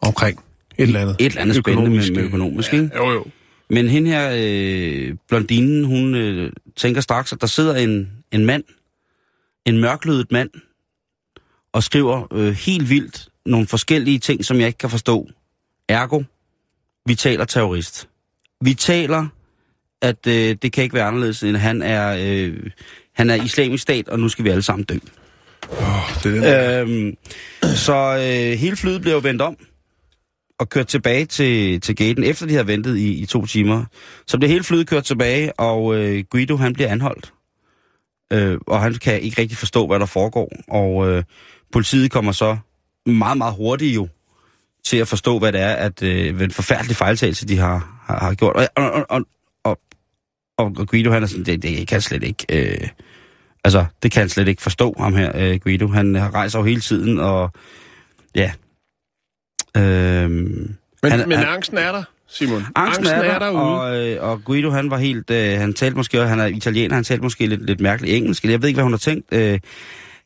omkring et eller andet. et eller andet spændende med, med øh, økonomisk, ikke? Jo, jo. Men hende her, øh, blondinen, hun øh, tænker straks, at der sidder en, en mand, en mørklødet mand, og skriver øh, helt vildt nogle forskellige ting, som jeg ikke kan forstå. Ergo, vi taler terrorist. Vi taler, at øh, det kan ikke være anderledes, end han er, øh, han er islamisk stat, og nu skal vi alle sammen dø. Oh, det er der. Øhm, så øh, hele flyet blev jo vendt om og kørt tilbage til, til gaten, efter de havde ventet i, i to timer. Så bliver hele flyet kørt tilbage, og øh, Guido han bliver anholdt. Øh, og han kan ikke rigtig forstå, hvad der foregår. Og øh, politiet kommer så meget, meget hurtigt jo til at forstå, hvad det er, at øh, en forfærdelig fejltagelse, de har, har, har gjort. Og, og, og, og, og Guido, han er sådan, det, det kan slet ikke... Øh, Altså, det kan han slet ikke forstå, ham her, øh, Guido. Han rejser jo hele tiden, og ja. Øhm, Men, han- men han- angsten er der, Simon. angsten er der, derude. og, øh, og Guido, han var helt, øh, han talte måske, han er italiener, han talte måske lidt, lidt mærkeligt engelsk, jeg ved ikke, hvad hun har tænkt. Øh,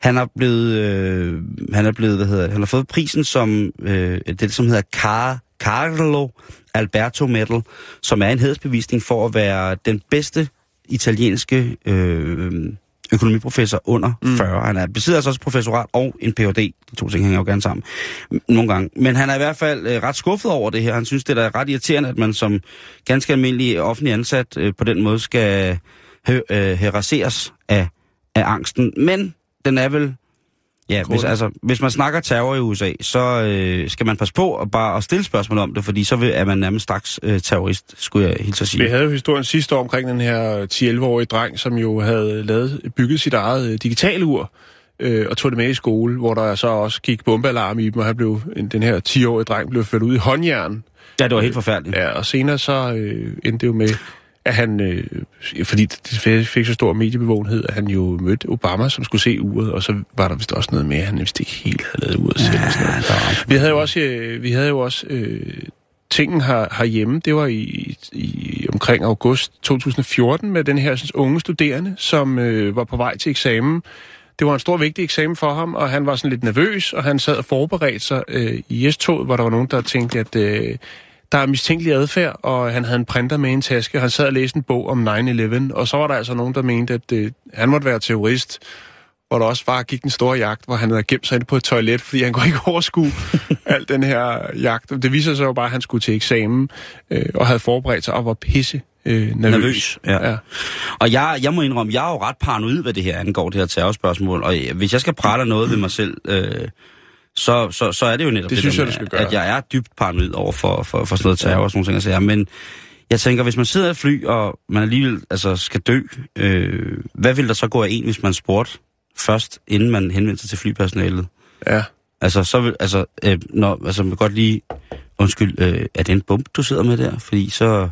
han er blevet, øh, han er blevet, hvad hedder det, han har fået prisen som, øh, det som hedder Car Carlo Alberto Medal, som er en hædersbevisning for at være den bedste italienske øh, økonomiprofessor under mm. 40. Han er besidder altså også professorat og en Ph.D. De to ting hænger jo gerne sammen nogle gange. Men han er i hvert fald øh, ret skuffet over det her. Han synes, det er ret irriterende, at man som ganske almindelig offentlig ansat øh, på den måde skal øh, haraseres af, af angsten. Men den er vel... Ja, hvis, altså, hvis man snakker terror i USA, så øh, skal man passe på at bare at stille spørgsmål om det, fordi så vil, er man nærmest straks øh, terrorist, skulle jeg helt sige. Vi havde jo historien sidste år omkring den her 10-11-årige dreng, som jo havde lavet, bygget sit eget øh, digitalur øh, og tog det med i skole, hvor der så også gik bombealarm i dem, og han blev, den her 10-årige dreng blev ført ud i håndjern. Ja, det var helt forfærdeligt. Ja, og senere så øh, endte det jo med, at han, øh, fordi det fik så stor mediebevågenhed, at han jo mødte Obama, som skulle se uret, og så var der vist også noget at han vist ikke helt havde lavet uret selv. og sådan. Vi havde jo også, øh, vi havde jo også øh, tingen her, herhjemme, det var i, i omkring august 2014 med den her sådan, unge studerende, som øh, var på vej til eksamen. Det var en stor vigtig eksamen for ham, og han var sådan lidt nervøs, og han sad og forberedte sig øh, i S-toget, hvor der var nogen, der tænkte, at øh, der er mistænkelig adfærd, og han havde en printer med en taske, og han sad og læste en bog om 9-11, og så var der altså nogen, der mente, at øh, han måtte være terrorist, hvor der også bare gik en stor jagt, hvor han havde gemt sig inde på et toilet, fordi han kunne ikke overskue al den her jagt. Det viser sig jo bare, at han skulle til eksamen, øh, og havde forberedt sig og var pisse øh, nervøs. Nervøs, ja. ja. Og jeg, jeg må indrømme, jeg er jo ret paranoid, hvad det her angår, det her terrorspørgsmål. Og hvis jeg skal prale noget ved mig selv, øh, så, så, så er det jo netop Det synes der jeg, du skal gøre. at jeg er dybt paranoid over for, for, for sådan noget terror og sådan nogle ting. at sige. Men jeg tænker, hvis man sidder i et fly, og man alligevel altså, skal dø, øh, hvad vil der så gå af en, hvis man spurgte først, inden man henvendte sig til flypersonalet? ja. Altså, så vil, altså, øh, når, altså, man kan godt lige, undskyld, øh, er det en bump, du sidder med der? Fordi så,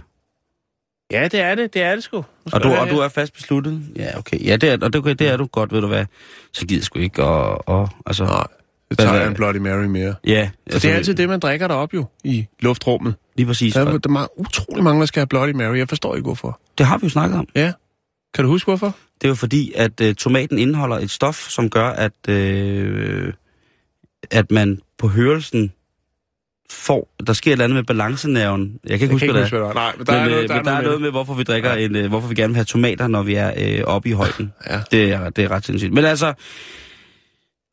Ja, det er det. Det er det sgu. og du, og du er fast besluttet? Ja, okay. Ja, det er, og det, det er du godt, ved du hvad. Så gider jeg sgu ikke, og, og altså... Nej. Så tager jeg en Bloody Mary mere. Ja. For det er altid det, man drikker derop jo, i luftrummet. Lige præcis. Der er, der er meget, utrolig mange, der skal have Bloody Mary. Jeg forstår ikke, hvorfor. Det har vi jo snakket om. Ja. Kan du huske, hvorfor? Det er jo fordi, at øh, tomaten indeholder et stof, som gør, at, øh, at man på hørelsen får... Der sker et eller andet med balancenerven. Jeg kan ikke huske, hvad det er. hvad det er. Nej, men der Men, er noget, øh, der er men der er noget med, hvorfor vi drikker Ja. en, øh, hvorfor vi gerne vil have tomater, når vi er øh, oppe i højden. Ja. Det, er, det er ret sindssygt. Men altså,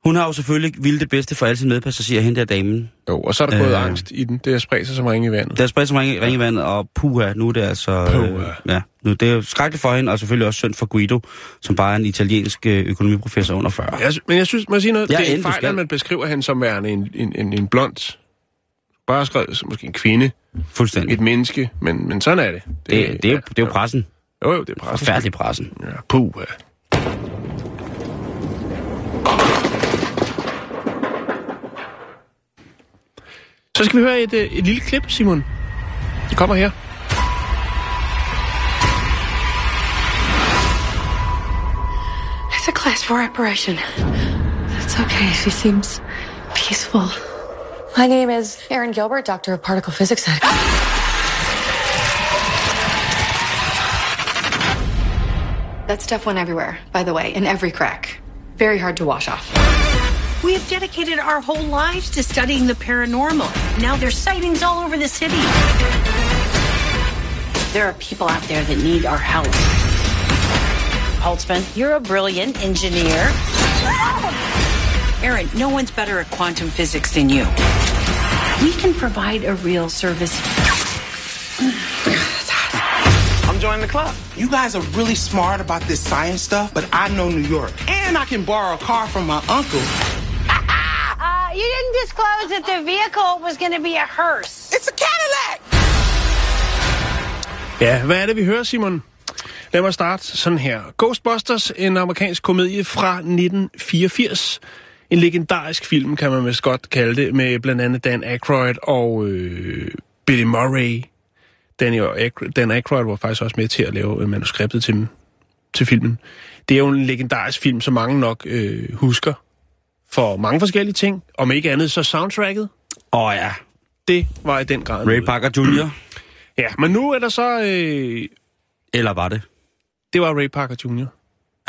hun har jo selvfølgelig ville det bedste for alle sine medpassagerer, hende der damen. Jo, og så er der gået Øh. angst i den. Det er spredt sig som ringe i vandet. Der er spredt som ringe, ringe i vandet, og puha, nu er det altså... Puha. ja, nu, det er jo skrækkeligt for hende, og selvfølgelig også synd for Guido, som bare er en italiensk øh, økonomiprofessor under 40. Jeg, men jeg synes, må jeg sige noget? Ja, det er en fejl, at man beskriver hende som værende en, en, en, en blond. Bare skrevet som måske en kvinde, Fuldstændig. et menneske, men, men sådan er det. Det, det, er jo, det er jo pressen. Jo, jo, det er pressen. Forfærdelig pressen. Ja, puh. Så skal vi høre et, øh, et lille klip, Simon. Det kommer her. It's a class four operation. It's okay. She seems peaceful. My name is Erin Gilbert, doctor of particle physics at. That stuff went everywhere, by the way, in every crack. Very hard to wash off. We have dedicated our whole lives to studying the paranormal. Now there's sightings all over the city. There are people out there that need our help. Holtzman, you're a brilliant engineer. Aaron, no one's better at quantum physics than you. We can provide a real service. I'm joining the club. You guys are really smart about this science stuff, but I know New York. And I can borrow a car from my uncle. You didn't disclose that the vehicle was going to be a hearse. It's a Cadillac! Ja, hvad er det, vi hører, Simon? Lad mig starte sådan her. Ghostbusters, en amerikansk komedie fra 1984. En legendarisk film, kan man vist godt kalde det, med blandt andet Dan Aykroyd og øh, Billy Murray. Dan, Aykroyd, Dan Aykroyd var faktisk også med til at lave øh, manuskriptet til, til filmen. Det er jo en legendarisk film, som mange nok øh, husker for mange forskellige ting. Om ikke andet, så soundtracket, Åh oh, ja, det var i den grad Ray noget. Parker Jr. Ja, men nu er der så... Øh, Eller var det? det var Ray Parker Jr.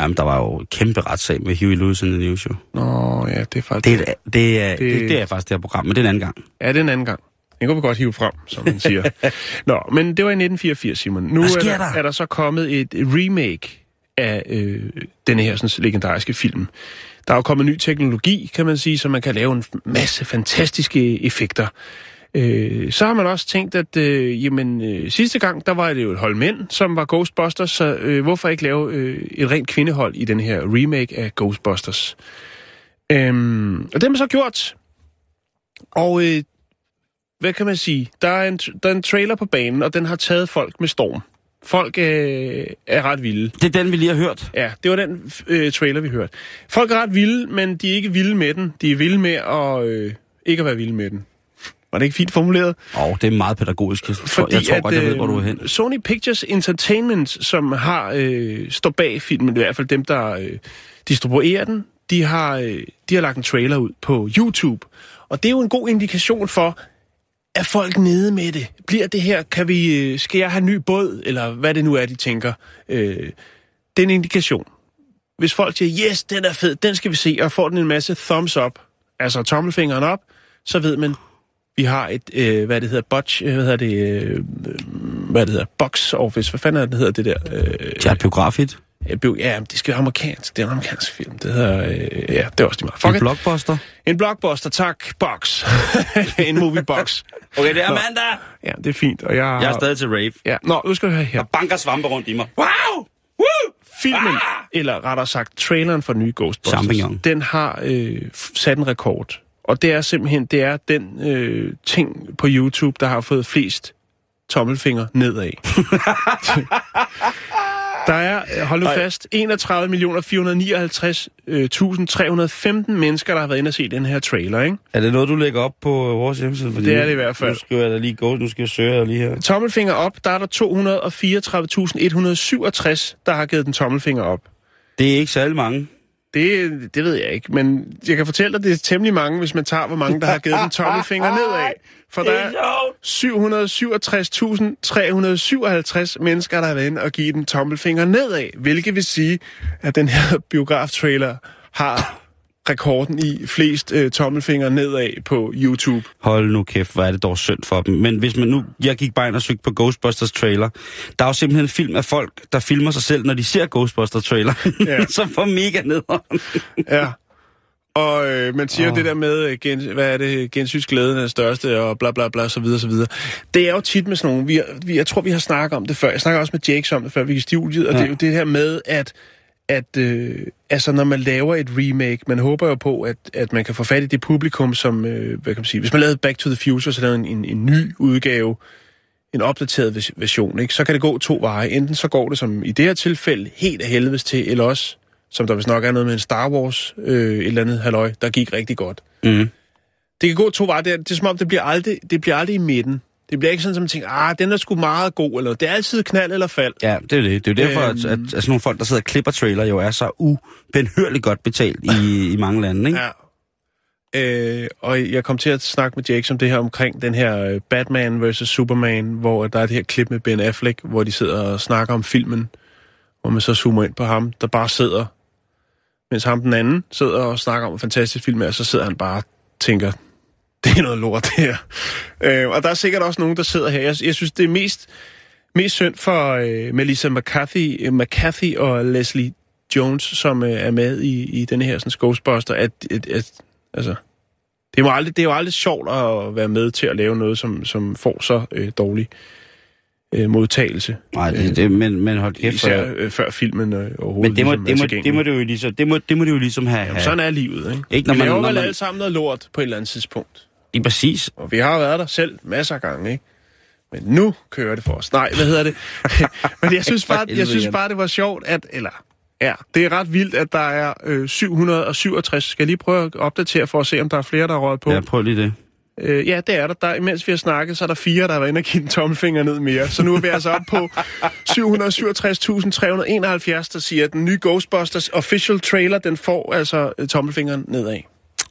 Jamen, der var jo en kæmpe retssag med Huey Lewis in the News Show. Nå, ja, det er faktisk... Det, er, det, er, det... Det, det er faktisk det her program, men det er en anden gang. Ja, det er en anden gang. Den kunne vi godt hive frem, som man siger. Nå, men det var i 1984, Simon. Nu er der, der? er der så kommet et remake af øh, denne her sådan, legendariske film. Der er jo kommet ny teknologi, kan man sige, så man kan lave en masse fantastiske effekter. Øh, så har man også tænkt, at øh, jamen, øh, sidste gang, der var det jo et hold mænd, som var Ghostbusters, så øh, hvorfor ikke lave øh, et rent kvindehold i den her remake af Ghostbusters? Øhm, og det har man så gjort. Og øh, hvad kan man sige? Der er, en, der er en trailer på banen, og den har taget folk med storm. Folk øh, er ret vilde. Det er den, vi lige har hørt. Ja, det var den øh, trailer, vi hørte. Folk er ret vilde, men de er ikke vilde med den. De er vilde med at øh, ikke at være vilde med den. Var det ikke fint formuleret? Åh, oh, det er meget pædagogisk. Jeg tror, jeg tror godt, jeg ved, hvor du er hen. øh, Sony Pictures Entertainment, som har øh, står bag filmen, i hvert fald dem, der øh, distribuerer den, de har, øh, de har lagt en trailer ud på YouTube. Og det er jo en god indikation for, er folk nede med det? Bliver det her, kan vi, øh, skal jeg have en ny båd? Eller hvad det nu er, de tænker. Øh, det er en indikation. Hvis folk siger, yes, den er fed, den skal vi se, og får den en masse thumbs up, altså tommelfingeren op, så ved man, vi har et, øh, hvad det hedder, botch, øh, hvad hedder det, øh, øh, hvad det hedder, box office, hvad fanden er det, det hedder det der? Øh, Ja, biografit øh, bio- ja, det skal være amerikansk, det er en amerikansk film, det hedder, øh, ja, det er også de meget. Fuck En it. blockbuster. En blockbuster, tak, box. en movie box. Okay, det er Nå. mandag. Ja, det er fint, og jeg... Jeg er stadig til rave. Ja, nå, nu skal du høre her. Der banker svampe rundt i mig. Wow! Woo! Filmen, Ah! eller rettere sagt, traileren for den nye Ghostbusters, Champignon. den har øh, sat en rekord. Og det er simpelthen, det er den øh, ting på YouTube, der har fået flest tommelfinger nedad. der er, øh, hold nu fast, 31.459.315 mennesker, der har været inde og se den her trailer, ikke? Er det noget, du lægger op på vores hjemmeside? Fordi Det er det i hvert fald. Nu skal jeg da lige gå, nu skal jeg søge lige her. Tommelfinger op, der er der 234.167, der har givet den tommelfinger op. Det er ikke særlig mange. Det, det ved jeg ikke, men jeg kan fortælle dig, det er temmelig mange, hvis man tager, hvor mange, der har givet den tommelfinger nedad. For der er 767.357 mennesker, der har været inde og give den tommelfinger nedad, hvilket vil sige, at den her biograf-trailer har rekorden i flest øh, tommelfingre nedad på YouTube. Hold nu kæft, hvor er det dog synd for dem. Men hvis man nu, jeg gik bare ind og søgte på Ghostbusters trailer. Der er jo simpelthen en film af folk, der filmer sig selv, når de ser Ghostbusters trailer. Ja. Så får mega nederen. Ja. Og øh, man siger oh. Det der med, øh, gen, hvad er det, gensynsglæden er det største, og bla bla bla, så videre, så videre. Det er jo tit med sådan nogle, vi, vi, jeg tror, vi har snakket om det før, jeg snakker også med Jakes om det før, vi gik i studiet, og ja. det er jo det her med, at, at øh, altså, når man laver et remake, man håber jo på, at, at man kan få fat i det publikum, som, øh, hvad kan man sige, hvis man lavede Back to the Future, så lavede en, en, en ny udgave, en opdateret vers- version, ikke? så kan det gå to veje. Enten så går det som i det her tilfælde helt af helvedes til, eller også, som der vist nok er noget med en Star Wars, øh, et eller andet halløj, der gik rigtig godt. Mm. Det kan gå to veje. Det er, det er som om, det bliver, aldrig, det bliver aldrig i midten. Det bliver ikke sådan, som man tænker, ah, den er sgu meget god, eller det er altid knald eller fald. Ja, det er det. Det er jo derfor, Øhm. at, at, at sådan nogle folk, der sidder og klipper trailer, jo er så ubenhørligt godt betalt i, i mange lande, ikke? Ja. Øh, og jeg kom til at snakke med Jakes om det her omkring den her øh, Batman vs. Superman, hvor der er det her klip med Ben Affleck, hvor de sidder og snakker om filmen, hvor man så zoomer ind på ham, der bare sidder, mens ham den anden sidder og snakker om, hvor fantastisk film er, så sidder han bare og tænker, det er noget lort det her. Øh, og der er sikkert også nogen, der sidder her. Jeg, jeg synes, det er mest, mest synd for øh, Melissa McCarthy, øh, McCarthy og Leslie Jones, som øh, er med i, i denne her sådan, Ghostbuster, at, at, at altså, det, må aldrig, det er jo aldrig sjovt at være med til at lave noget, som, som får så øh, dårlig øh, modtagelse. Nej, det, det, men, men hold kæft. Især øh, før filmen øh, overhovedet men det må, ligesom er det, må, det, må det, jo ligesom, det, må, det må det jo ligesom have. Jamen, sådan er livet, ikke? Ikke, når vi man- laver når vel man- alle sammen noget lort på et eller andet tidspunkt. Lige præcis. Og vi har været der selv masser af gange, ikke? Men nu kører det for os. Nej, hvad hedder det? Men jeg synes, bare, jeg synes bare, det var sjovt, at... Eller, ja, det er ret vildt, at der er øh, 767. Skal jeg lige prøve at opdatere for at se, om der er flere, der er røget på? Ja, prøv lige det. Øh, ja, det er der. der. Imens vi har snakket, så er der fire, der har været inde og give en tommelfinger ned mere. Så nu er vi altså op på 767.371, der siger, at den nye Ghostbusters official trailer, den får altså øh, tommelfingeren nedad.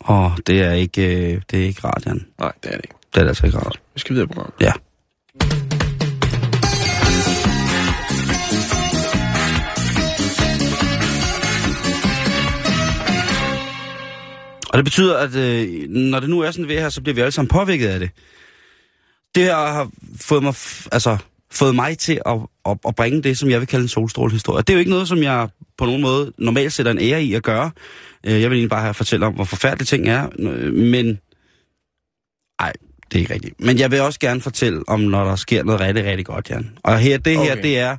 Åh, det er ikke, øh, det er ikke rart, Jan. Nej, det er det ikke. Det er altså ikke rart. Vi skal videre på programmet. Ja. Og det betyder, at øh, når det nu er sådan ved her, så bliver vi alle sammen påvirket af det. Det her har fået mig, altså, fået mig til at, at, at bringe det, som jeg vil kalde en solstrålehistorie. Det er jo ikke noget, som jeg på nogen måde normalt sætter en ære i at gøre. Øh, Jeg vil egentlig bare have fortælle om, hvor forfærdelige ting er. øh, Men Nej, det er ikke rigtigt. Men jeg vil også gerne fortælle om, når der sker noget rigtig, rigtig godt, Jan. Og her, det her, Okay. det er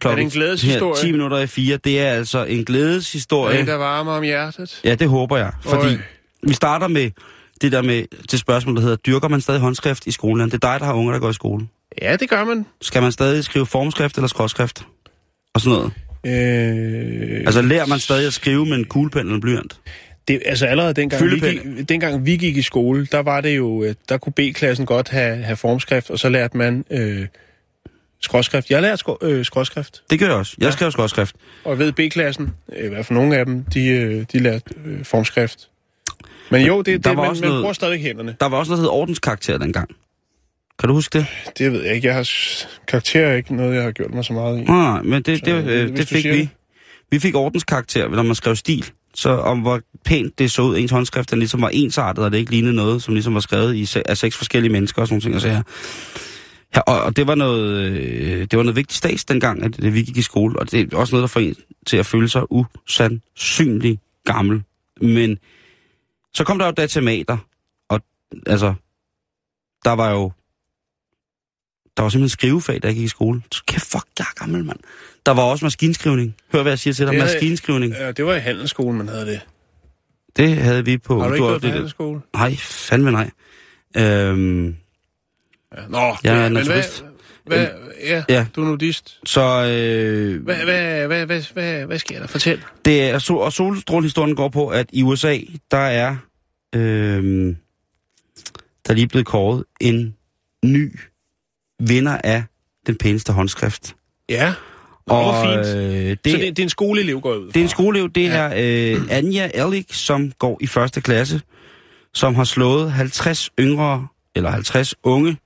klokken en glædeshistorie? her, 10 minutter i 4. Det er altså en glædeshistorie. Det, der varmer om hjertet. Ja, det håber jeg. Fordi Øj. vi starter med det der med det spørgsmål, der hedder, dyrker man stadig håndskrift i skolen? Det er dig, der har unger, der går i skole. Ja, det gør man. Skal man stadig skrive formskrift eller skråtskrift? Og sådan noget. Øh, Altså lærer man stadig at skrive med en kuglepen eller blyant? det, altså allerede dengang vi, gik, dengang vi gik i skole, der var det jo, øh, der kunne B-klassen godt have, have formskrift, og så lærte man øh, skråskrift. Jeg lærte skå, øh, skråskrift, Det gør jeg også. Jeg Ja. skrev skråtskrift. og ved B-klassen, øh, i hvert fald nogle af dem, de, øh, de lærte øh, formskrift. Men jo, det, Der det var man, også man noget- bruger stadig hænderne. Der var også noget, der hed ordenskarakter dengang. Kan du huske det? Det ved jeg ikke. Jeg har karakter er ikke noget, jeg har gjort mig så meget i. Nej, men det, Så, det, øh, øh, det fik vi. det. Vi fik ordenskarakter, når man skrev stil. Så om hvor pænt det så ud, ens håndskrift, den ligesom var ensartet, og det ikke lignede noget, som ligesom var skrevet i, af seks forskellige mennesker og sådan nogle ting. Og, så her. Ja, og, og det var noget, øh, det var noget vigtigt stats dengang, at, at vi gik i skole, og det er også noget, der får en til at føle sig usandsynlig gammel. Men så kom der jo datamater, og altså, der var jo der var simpelthen skrivefag, jeg gik i skole. Så kæft, fuck, jeg er gammel, mand. Der var også maskinskrivning. Hør, hvad jeg siger til dig. Det Maskinskrivning. Ja, det var i handelsskolen, man havde det. Det havde vi på. Har du ikke gået på handelsskole? Nej, fandme nej. Øhm, Ja. Nå, Jeg er men hvad, hvad, ja, Ja. du er nudist. så øh, Hvad, hvad, hvad, hvad, hvad, hvad sker der? Fortæl. det er, og solstrålehistorien går på, at i USA, der er øh, der er lige blevet kåret en ny vinder af den pæneste håndskrift. Ja. hvor fint. øh, Det, så det, det er en skoleelev, går ud Det er en skoleelev, det er øh, Anja Ellik, som går i første klasse, som har slået 50 yngre, eller 50 unge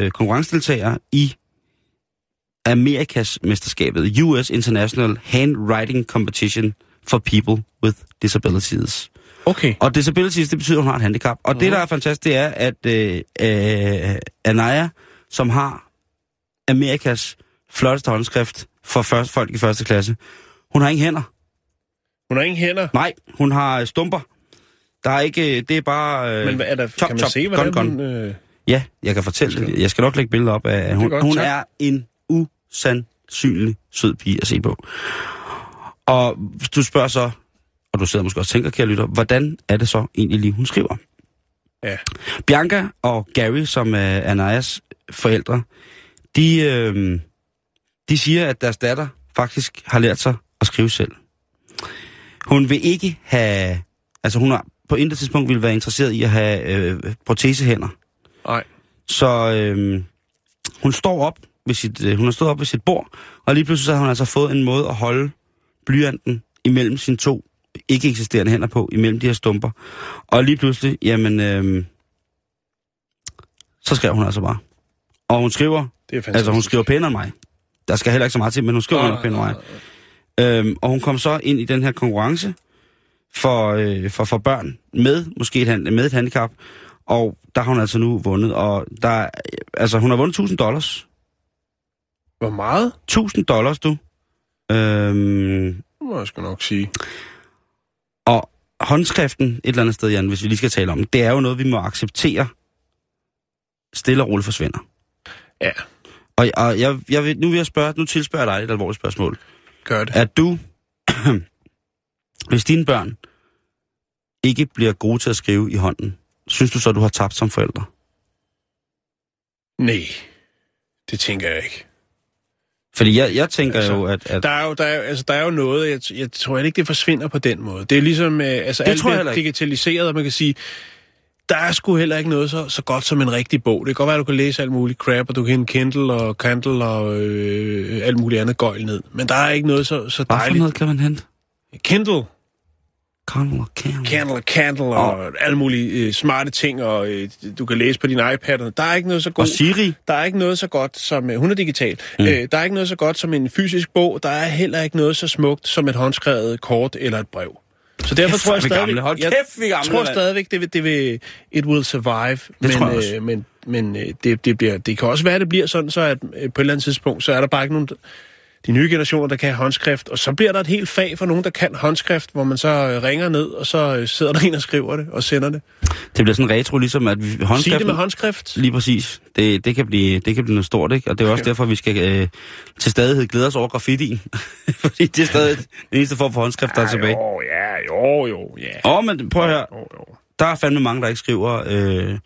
øh, konkurrencedeltagere i Amerikas mesterskabet, US International Handwriting Competition for People with Disabilities. Okay. Og disabilities, det betyder, at hun har et handicap. Og mm. det, der er fantastisk, det er, at øh, øh, Anaya, som har Amerikas flotteste håndskrift for først, folk i første klasse, hun har ingen hænder. Hun har ingen hænder. Nej, hun har øh, stumper. Der er ikke, det er bare... Øh, Men hvad er der, chop, kan man chop, se, hvordan gun, hun... Øh, Ja, jeg kan fortælle det. Jeg skal nok lægge billeder op af, hun, godt, hun tak. er en usandsynlig sød pige at se på. Og du spørger så, og du sidder måske også og tænker, kære lytter, hvordan er det så egentlig lige, hun skriver? Ja. Bianca og Gary, som er Anayas forældre, de, øh, de siger, at deres datter faktisk har lært sig at skrive selv. Hun vil ikke have... Altså hun har på intet tidspunkt ville være interesseret i at have øh, protesehænder. Nej. Så øh, hun står op ved sit, øh, hun har stået op ved sit bord, og lige pludselig så har hun altså fået en måde at holde blyanten imellem sine to ikke eksisterende hænder på, imellem de her stumper. Og lige pludselig, jamen, øh, så skrev hun altså bare. Og hun skriver, Det er altså hun skriver pænere end mig. Der skal heller ikke så meget til, men hun skriver nok pænere end mig. Øhm, og hun kom så ind i den her konkurrence for, øh, for, for børn med måske et, med et handicap. Og der har hun altså nu vundet. Og der, altså, hun har vundet 1000 dollars. Hvor meget? 1000 dollars, du. Øhm, Det må jeg sgu nok sige. Og håndskriften et eller andet sted, Jan, hvis vi lige skal tale om, det er jo noget, vi må acceptere stille og roligt forsvinder. Ja, Og, og jeg, jeg vil, nu vil jeg spørge, nu tilspørger jeg dig et alvorligt spørgsmål. gør det. Er du, hvis dine børn ikke bliver gode til at skrive i hånden, synes du så, du har tabt som forælder? Nej, det tænker jeg ikke. Fordi jeg, jeg tænker Altså, jo, at... at Der er jo, der er, altså, der er jo noget, jeg, jeg tror ikke, det forsvinder på den måde. Det er ligesom, øh, altså Det alt bliver digitaliseret, og man kan sige, der er sgu heller ikke noget så, så godt som en rigtig bog. Det kan godt være, at du kan læse alt muligt crap, og du kan Kindle og Kindle og øh, alt muligt andet gøjl ned. Men der er ikke noget så, så hvad for dejligt. noget kan man hente? Kindle, Candle og candle. Kindle, Kindle og alle mulige øh, smarte ting, og øh, du kan læse på din iPad. og Der er ikke noget så Og godt. Siri? Der er ikke noget så godt som... øh, Hun er digital. Mm. Øh, der er ikke noget så godt som en fysisk bog. Der er heller ikke noget så smukt som et håndskrevet kort eller et brev. Så derfor Kæft, tror jeg stadigvæk... Hold jeg kæft, vi gamle, tror mand. stadigvæk, det vil, det vil... It will survive. men, tror jeg også. Øh, men, men øh, det, det, bliver, det kan også være, at det bliver sådan, så at øh, på et eller andet tidspunkt, så er der bare ikke nogen... De nye generationer, der kan håndskrift, og så bliver der et helt fag for nogen, der kan håndskrift, hvor man så øh, ringer ned, og så øh, sidder der en og skriver det, og sender det. Det bliver sådan retro, ligesom at vi, Sig det med håndskrift. Lige præcis. Det, det, kan blive, det kan blive noget stort, ikke? Og det er også Ja. derfor, vi skal øh, til stadighed glæde os over graffitien. Fordi det er stadig den eneste form for håndskrift, der er tilbage. Jo, ja, jo, jo, ja. Åh, oh, men prøv at høre. Jo, jo. Der er fandme mange, der ikke skriver, øh,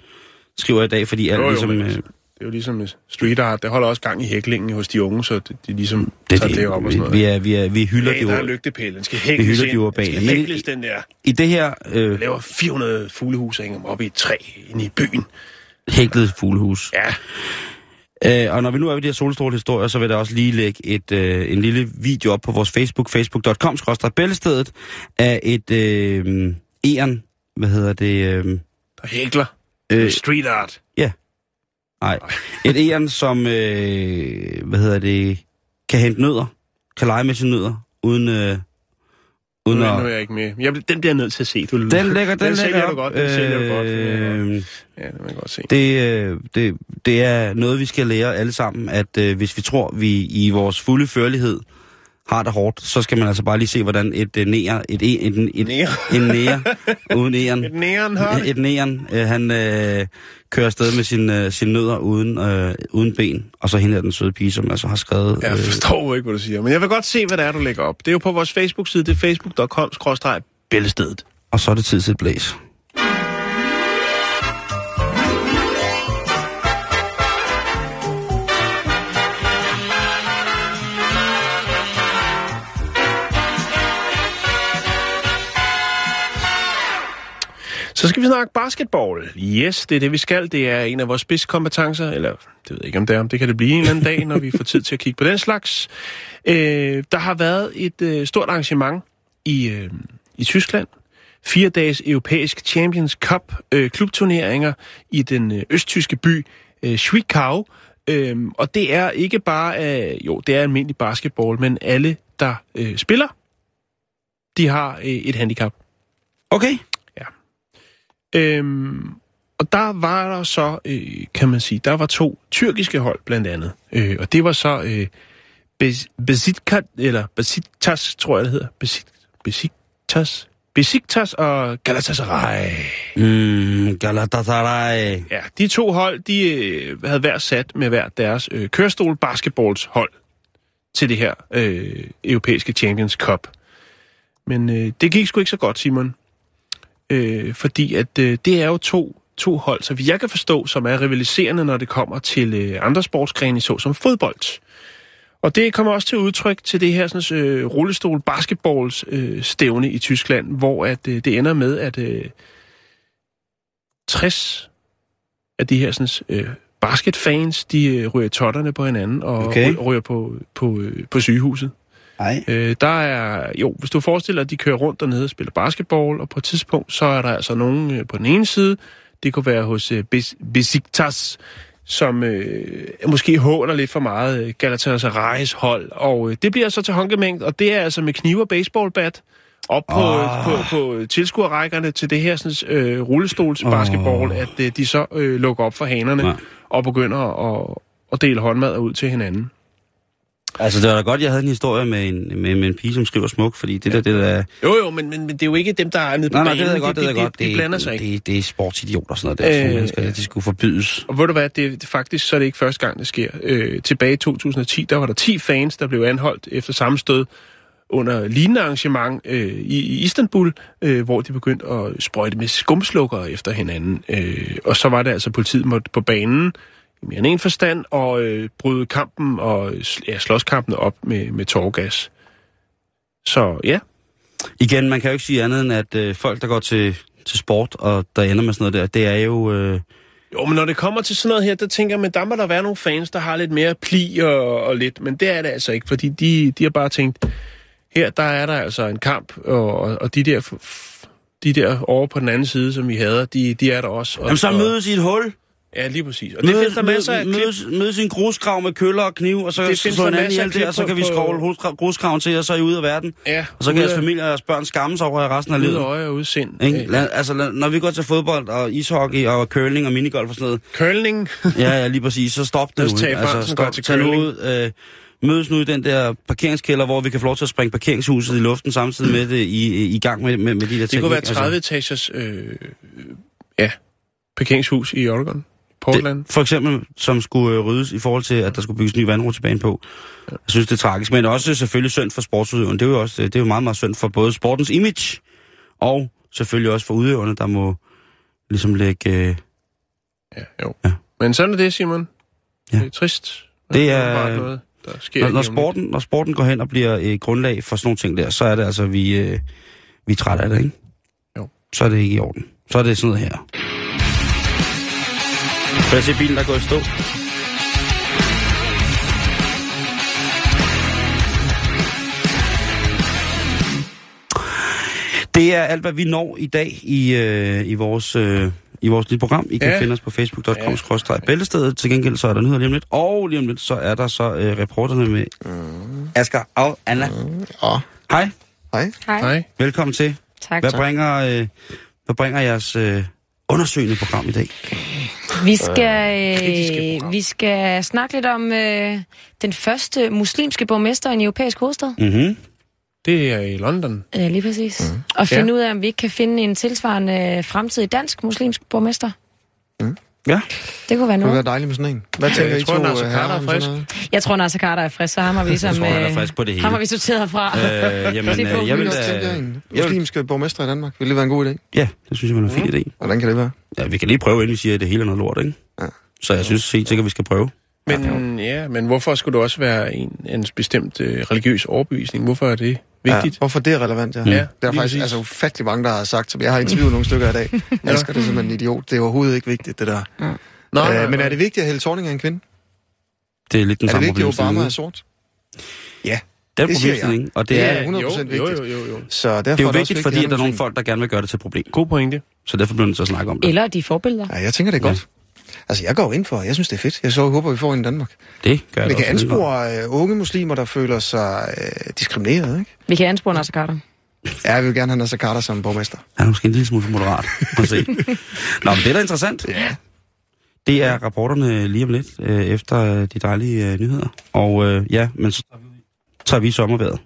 skriver i dag, fordi alt Jo, jo, ligesom... men Øh, altså, det er jo ligesom street art. Det holder også gang i hæklingen hos de unge, så det, de ligesom det, tager det op og sådan noget. vi, er, vi, er, vi hylder det der er lygtepæl. Den skal Vi hækles hylder de urbane. Den skal hækles, den der. I det her øh, Jeg laver 400 fuglehus og hænger dem op i et træ inde i byen. hæklede fuglehus. Ja, Øh, og når vi nu er ved de her solstrålehistorier, så vil jeg også lige lægge et, øh, en lille video op på vores Facebook, facebook.com, bæltestedet, af et øh, æren, hvad hedder det, øh, der hækler. Øh, street art. Nej, et æren, som, øh, hvad hedder det, kan hente nødder, kan lege med sine nødder, uden, øh, uden Nu, er- nu er at... jeg ikke med. Jeg, den bliver jeg nødt til at se. Du, Den lægger, den, den lægger du op. godt. Den sælger du godt. Øh, Ja, det jeg godt se. Det, øh, det, det er noget, vi skal lære alle sammen, at øh, hvis vi tror, vi i vores fulde førlighed har det hårdt, så skal man altså bare lige se, hvordan et øh, nære, et, et, et, et, Nære. en nære, uden æren, Et næren har et næren, øh, han øh, kører afsted med sin, øh, sin nødder uden, øh, uden ben, og så hende er den søde pige, som altså har skrevet... Jeg forstår ikke, hvad du siger. Men jeg vil godt se, hvad det er, du lægger op. Det er jo på vores Facebook-side. Det er facebook.com-bæltestedet. og så er det tid til et blæs. Så skal vi snakke basketball. Yes, det er det, vi skal. Det er en af vores spidskompetencer, eller det ved jeg ikke, om det er, om det kan det blive en eller anden dag, når vi får tid til at kigge på den slags. Øh, der har været et øh, stort arrangement i, øh, i Tyskland. Fire dages europæisk Champions Cup øh, klubturneringer i den øh, østtyske by øh, Schwickau. Øh, og det er ikke bare, øh, jo, det er almindelig basketball, men alle, der øh, spiller, de har øh, et handicap. Okay. Øhm, og der var der så, øh, kan man sige, der var to tyrkiske hold blandt andet. Øh, og det var så øh, Bes- Besiktas, eller Besiktas, tror jeg det hedder. Besik, Besiktas, Besiktas og Galatasaray. Mm, Galatasaray. Ja, de to hold, de øh, havde hver sat med hver deres øh, kørestol basketballs hold til det her øh, europæiske Champions Cup. Men øh, det gik sgu ikke så godt, Simon. Øh, fordi at øh, det er jo to, to hold, så jeg kan forstå, som er rivaliserende, når det kommer til øh, andre sportsgrene, såsom fodbold. Og det kommer også til udtryk til det her sådan, øh, rullestol basketballs øh, stævne i Tyskland, hvor at øh, det ender med, at øh, 60 af de her sådan, øh, basketfans, de øh, ryger totterne på hinanden og okay. ryger på, på, øh, på sygehuset. Nej. Øh, der er, jo, hvis du forestiller dig, at de kører rundt dernede og spiller basketball, og på et tidspunkt, så er der altså nogen øh, på den ene side, det kunne være hos øh, Bes- Besiktas, som øh, måske håner lidt for meget øh, Galatasaray's hold, og øh, det bliver så til håndgemængd, og det er altså med kniv og baseballbat op på, Ah. oh. på, på tilskuerrækkerne til det her sådan, øh, rullestols basketball, at øh, de så øh, lukker op for hanerne Ja. og begynder at, at dele håndmad ud til hinanden. Altså, det var da godt, jeg havde en historie med en, med, med en pige, som skriver smuk, fordi det der, det der... Jo, jo, men, men, men det er jo ikke dem, der er nede på Nej, nej, banen. det ved jeg godt, de, det ved jeg de, godt. De, de blander sig ikke. Det, det er sportsidioter og sådan noget der. Øh, mennesker, de skulle forbydes. Og ved du hvad, det, det faktisk så er det ikke første gang, det sker. Øh, tilbage i 2010, der var der 10 fans, der blev anholdt efter samme stød under lignende arrangement øh, i, i Istanbul, øh, hvor de begyndte at sprøjte med skumslukker efter hinanden. Øh, og så var det altså, politiet måtte på banen i mere end en forstand og øh, bryde kampen og ja, slåskampen op med, med tårgas. Så ja, Igen, man kan jo ikke sige andet end, at øh, folk, der går til, til sport, og der ender med sådan noget der, det er jo... Øh, Jo, men når det kommer til sådan noget her, der tænker men der må der være nogle fans, der har lidt mere pli og, og lidt, men det er det altså ikke, fordi de, de har bare tænkt, her der er der altså en kamp, og, og- de der, de der over på den anden side, som vi hader, de, de er der også. Og, jamen, så mødes i et hul. Ja, lige præcis. Og det findes der masser af klip. mødes, mødes i en grusgrav med køller og kniv, og så Det findes der masser af klip og så kan vi grusgra- grusgraven til, og så er I ude af verden. Ja, Og så kan jeres ude familie og jeres børn skamme sig over jer resten af Ude livet. øje og ude af sind. Ikke? Øh, Lad, altså, når vi går til fodbold og ishockey og curling og minigolf og sådan noget, Curling. ja, ja, lige præcis, så stop det nu. altså, stop, til tag curling. ud, øh, mødes nu i den der parkeringskælder, hvor vi kan få lov til at springe parkeringshuset i luften samtidig med det i, i gang med, med, med de der ting. Det kunne være ikke? 30 etagers, øh, ja, parkeringshus i Oregon, Portland. Det, for eksempel, som skulle øh, ryddes i forhold til, at der skulle bygges en ny vandrutsjebane på. Jeg synes, det er tragisk, men også selvfølgelig synd for sportsudøverne. Det er jo også det er jo meget, meget synd for både sportens image, og selvfølgelig også for udøverne, der må ligesom lægge... Øh, Ja, jo. Ja. Men sådan er det, Simon. Ja. Det er trist. Det er- bare noget, der sker når, når, sporten, når sporten går hen og bliver øh, grundlag for sådan nogle ting der, så er det altså, vi, øh, vi er trætte af det, ikke? Jo. Så er det ikke i orden. Så er det sådan noget her. Kan jeg se bilen, der går i stå? Det er alt, hvad vi når i dag i, øh, i vores... Øh, i vores lille program. I kan Ja. finde os på facebook.com ja. bæltestedet. Til gengæld så er der nyheder lige om lidt. Og lige om lidt, så er der så øh, reporterne med Asger og Anna. Ja. Hej, Hej. Nej. velkommen til. Tak. Hvad bringer, øh, hvad bringer jeres øh, undersøgende program i dag? Vi skal, kritiske øh, vi skal snakke lidt om øh, den første muslimske borgmester i en europæisk hovedstad. Mm-hmm. Det er i London. Øh, lige præcis. Mm. Og finde Ja. ud af, om vi ikke kan finde en tilsvarende fremtidig dansk muslimsk borgmester. Ja. Det kunne være Det kunne noget. være dejligt med sådan en. Hvad tænker jeg I tror, to Nasser øh, Carter herrer er frisk. noget? Jeg tror, Nasser Carter er frisk, så ham har vi ligesom... tror, han er øh, frisk på det hele. Ham har vi sorteret fra. Øh, jamen, øh, jeg vil jeg vil, muslimske borgmester i Danmark? Vil det være en god idé? ja, det synes jeg var en fin idé. Hvordan kan det være? Ja, vi kan lige prøve, inden vi siger, at det hele er noget lort, ikke? Ja. Så jeg synes helt sikkert, vi skal prøve. Men ja, men hvorfor skulle det også være en, en bestemt øh, religiøs overbevisning? Hvorfor er det vigtigt. Ja, hvorfor det er relevant, ja. Ja, Der er faktisk præcis. altså, ufattelig mange, der har sagt, som jeg har interviewet nogle stykker i dag. Jeg elsker det som en idiot. Det er overhovedet ikke vigtigt, det der. Nå, Øh, men er det vigtigt, at Helle Thorning er en kvinde? Det er lidt den Er det samme vigtigt, at Obama er sort? Ja, Den det problemstilling, og det Det er, er 100% jo, vigtigt. Jo, jo, jo, jo. så derfor det er jo også vigtigt, fordi at der er nogle folk, der gerne vil gøre det til problem. God pointe. Så derfor bliver man nødt til at snakke om det. Eller de forbilleder. Ja, jeg tænker, det er godt. Altså, jeg går ind for, jeg synes, det er fedt. Jeg så håber, vi får en i Danmark. Det gør da kan anspore uh, unge muslimer, der føler sig uh, diskrimineret, ikke? Vi kan anspore Nasser Carter. Ja, jeg vil gerne have Nasser Carter som borgmester. Han er måske en lille smule for moderat. Se. Nå, men det er da interessant. Ja. Det er rapporterne lige om lidt, øh, efter øh, de dejlige øh, nyheder. Og øh, ja, men så tager vi sommerværet.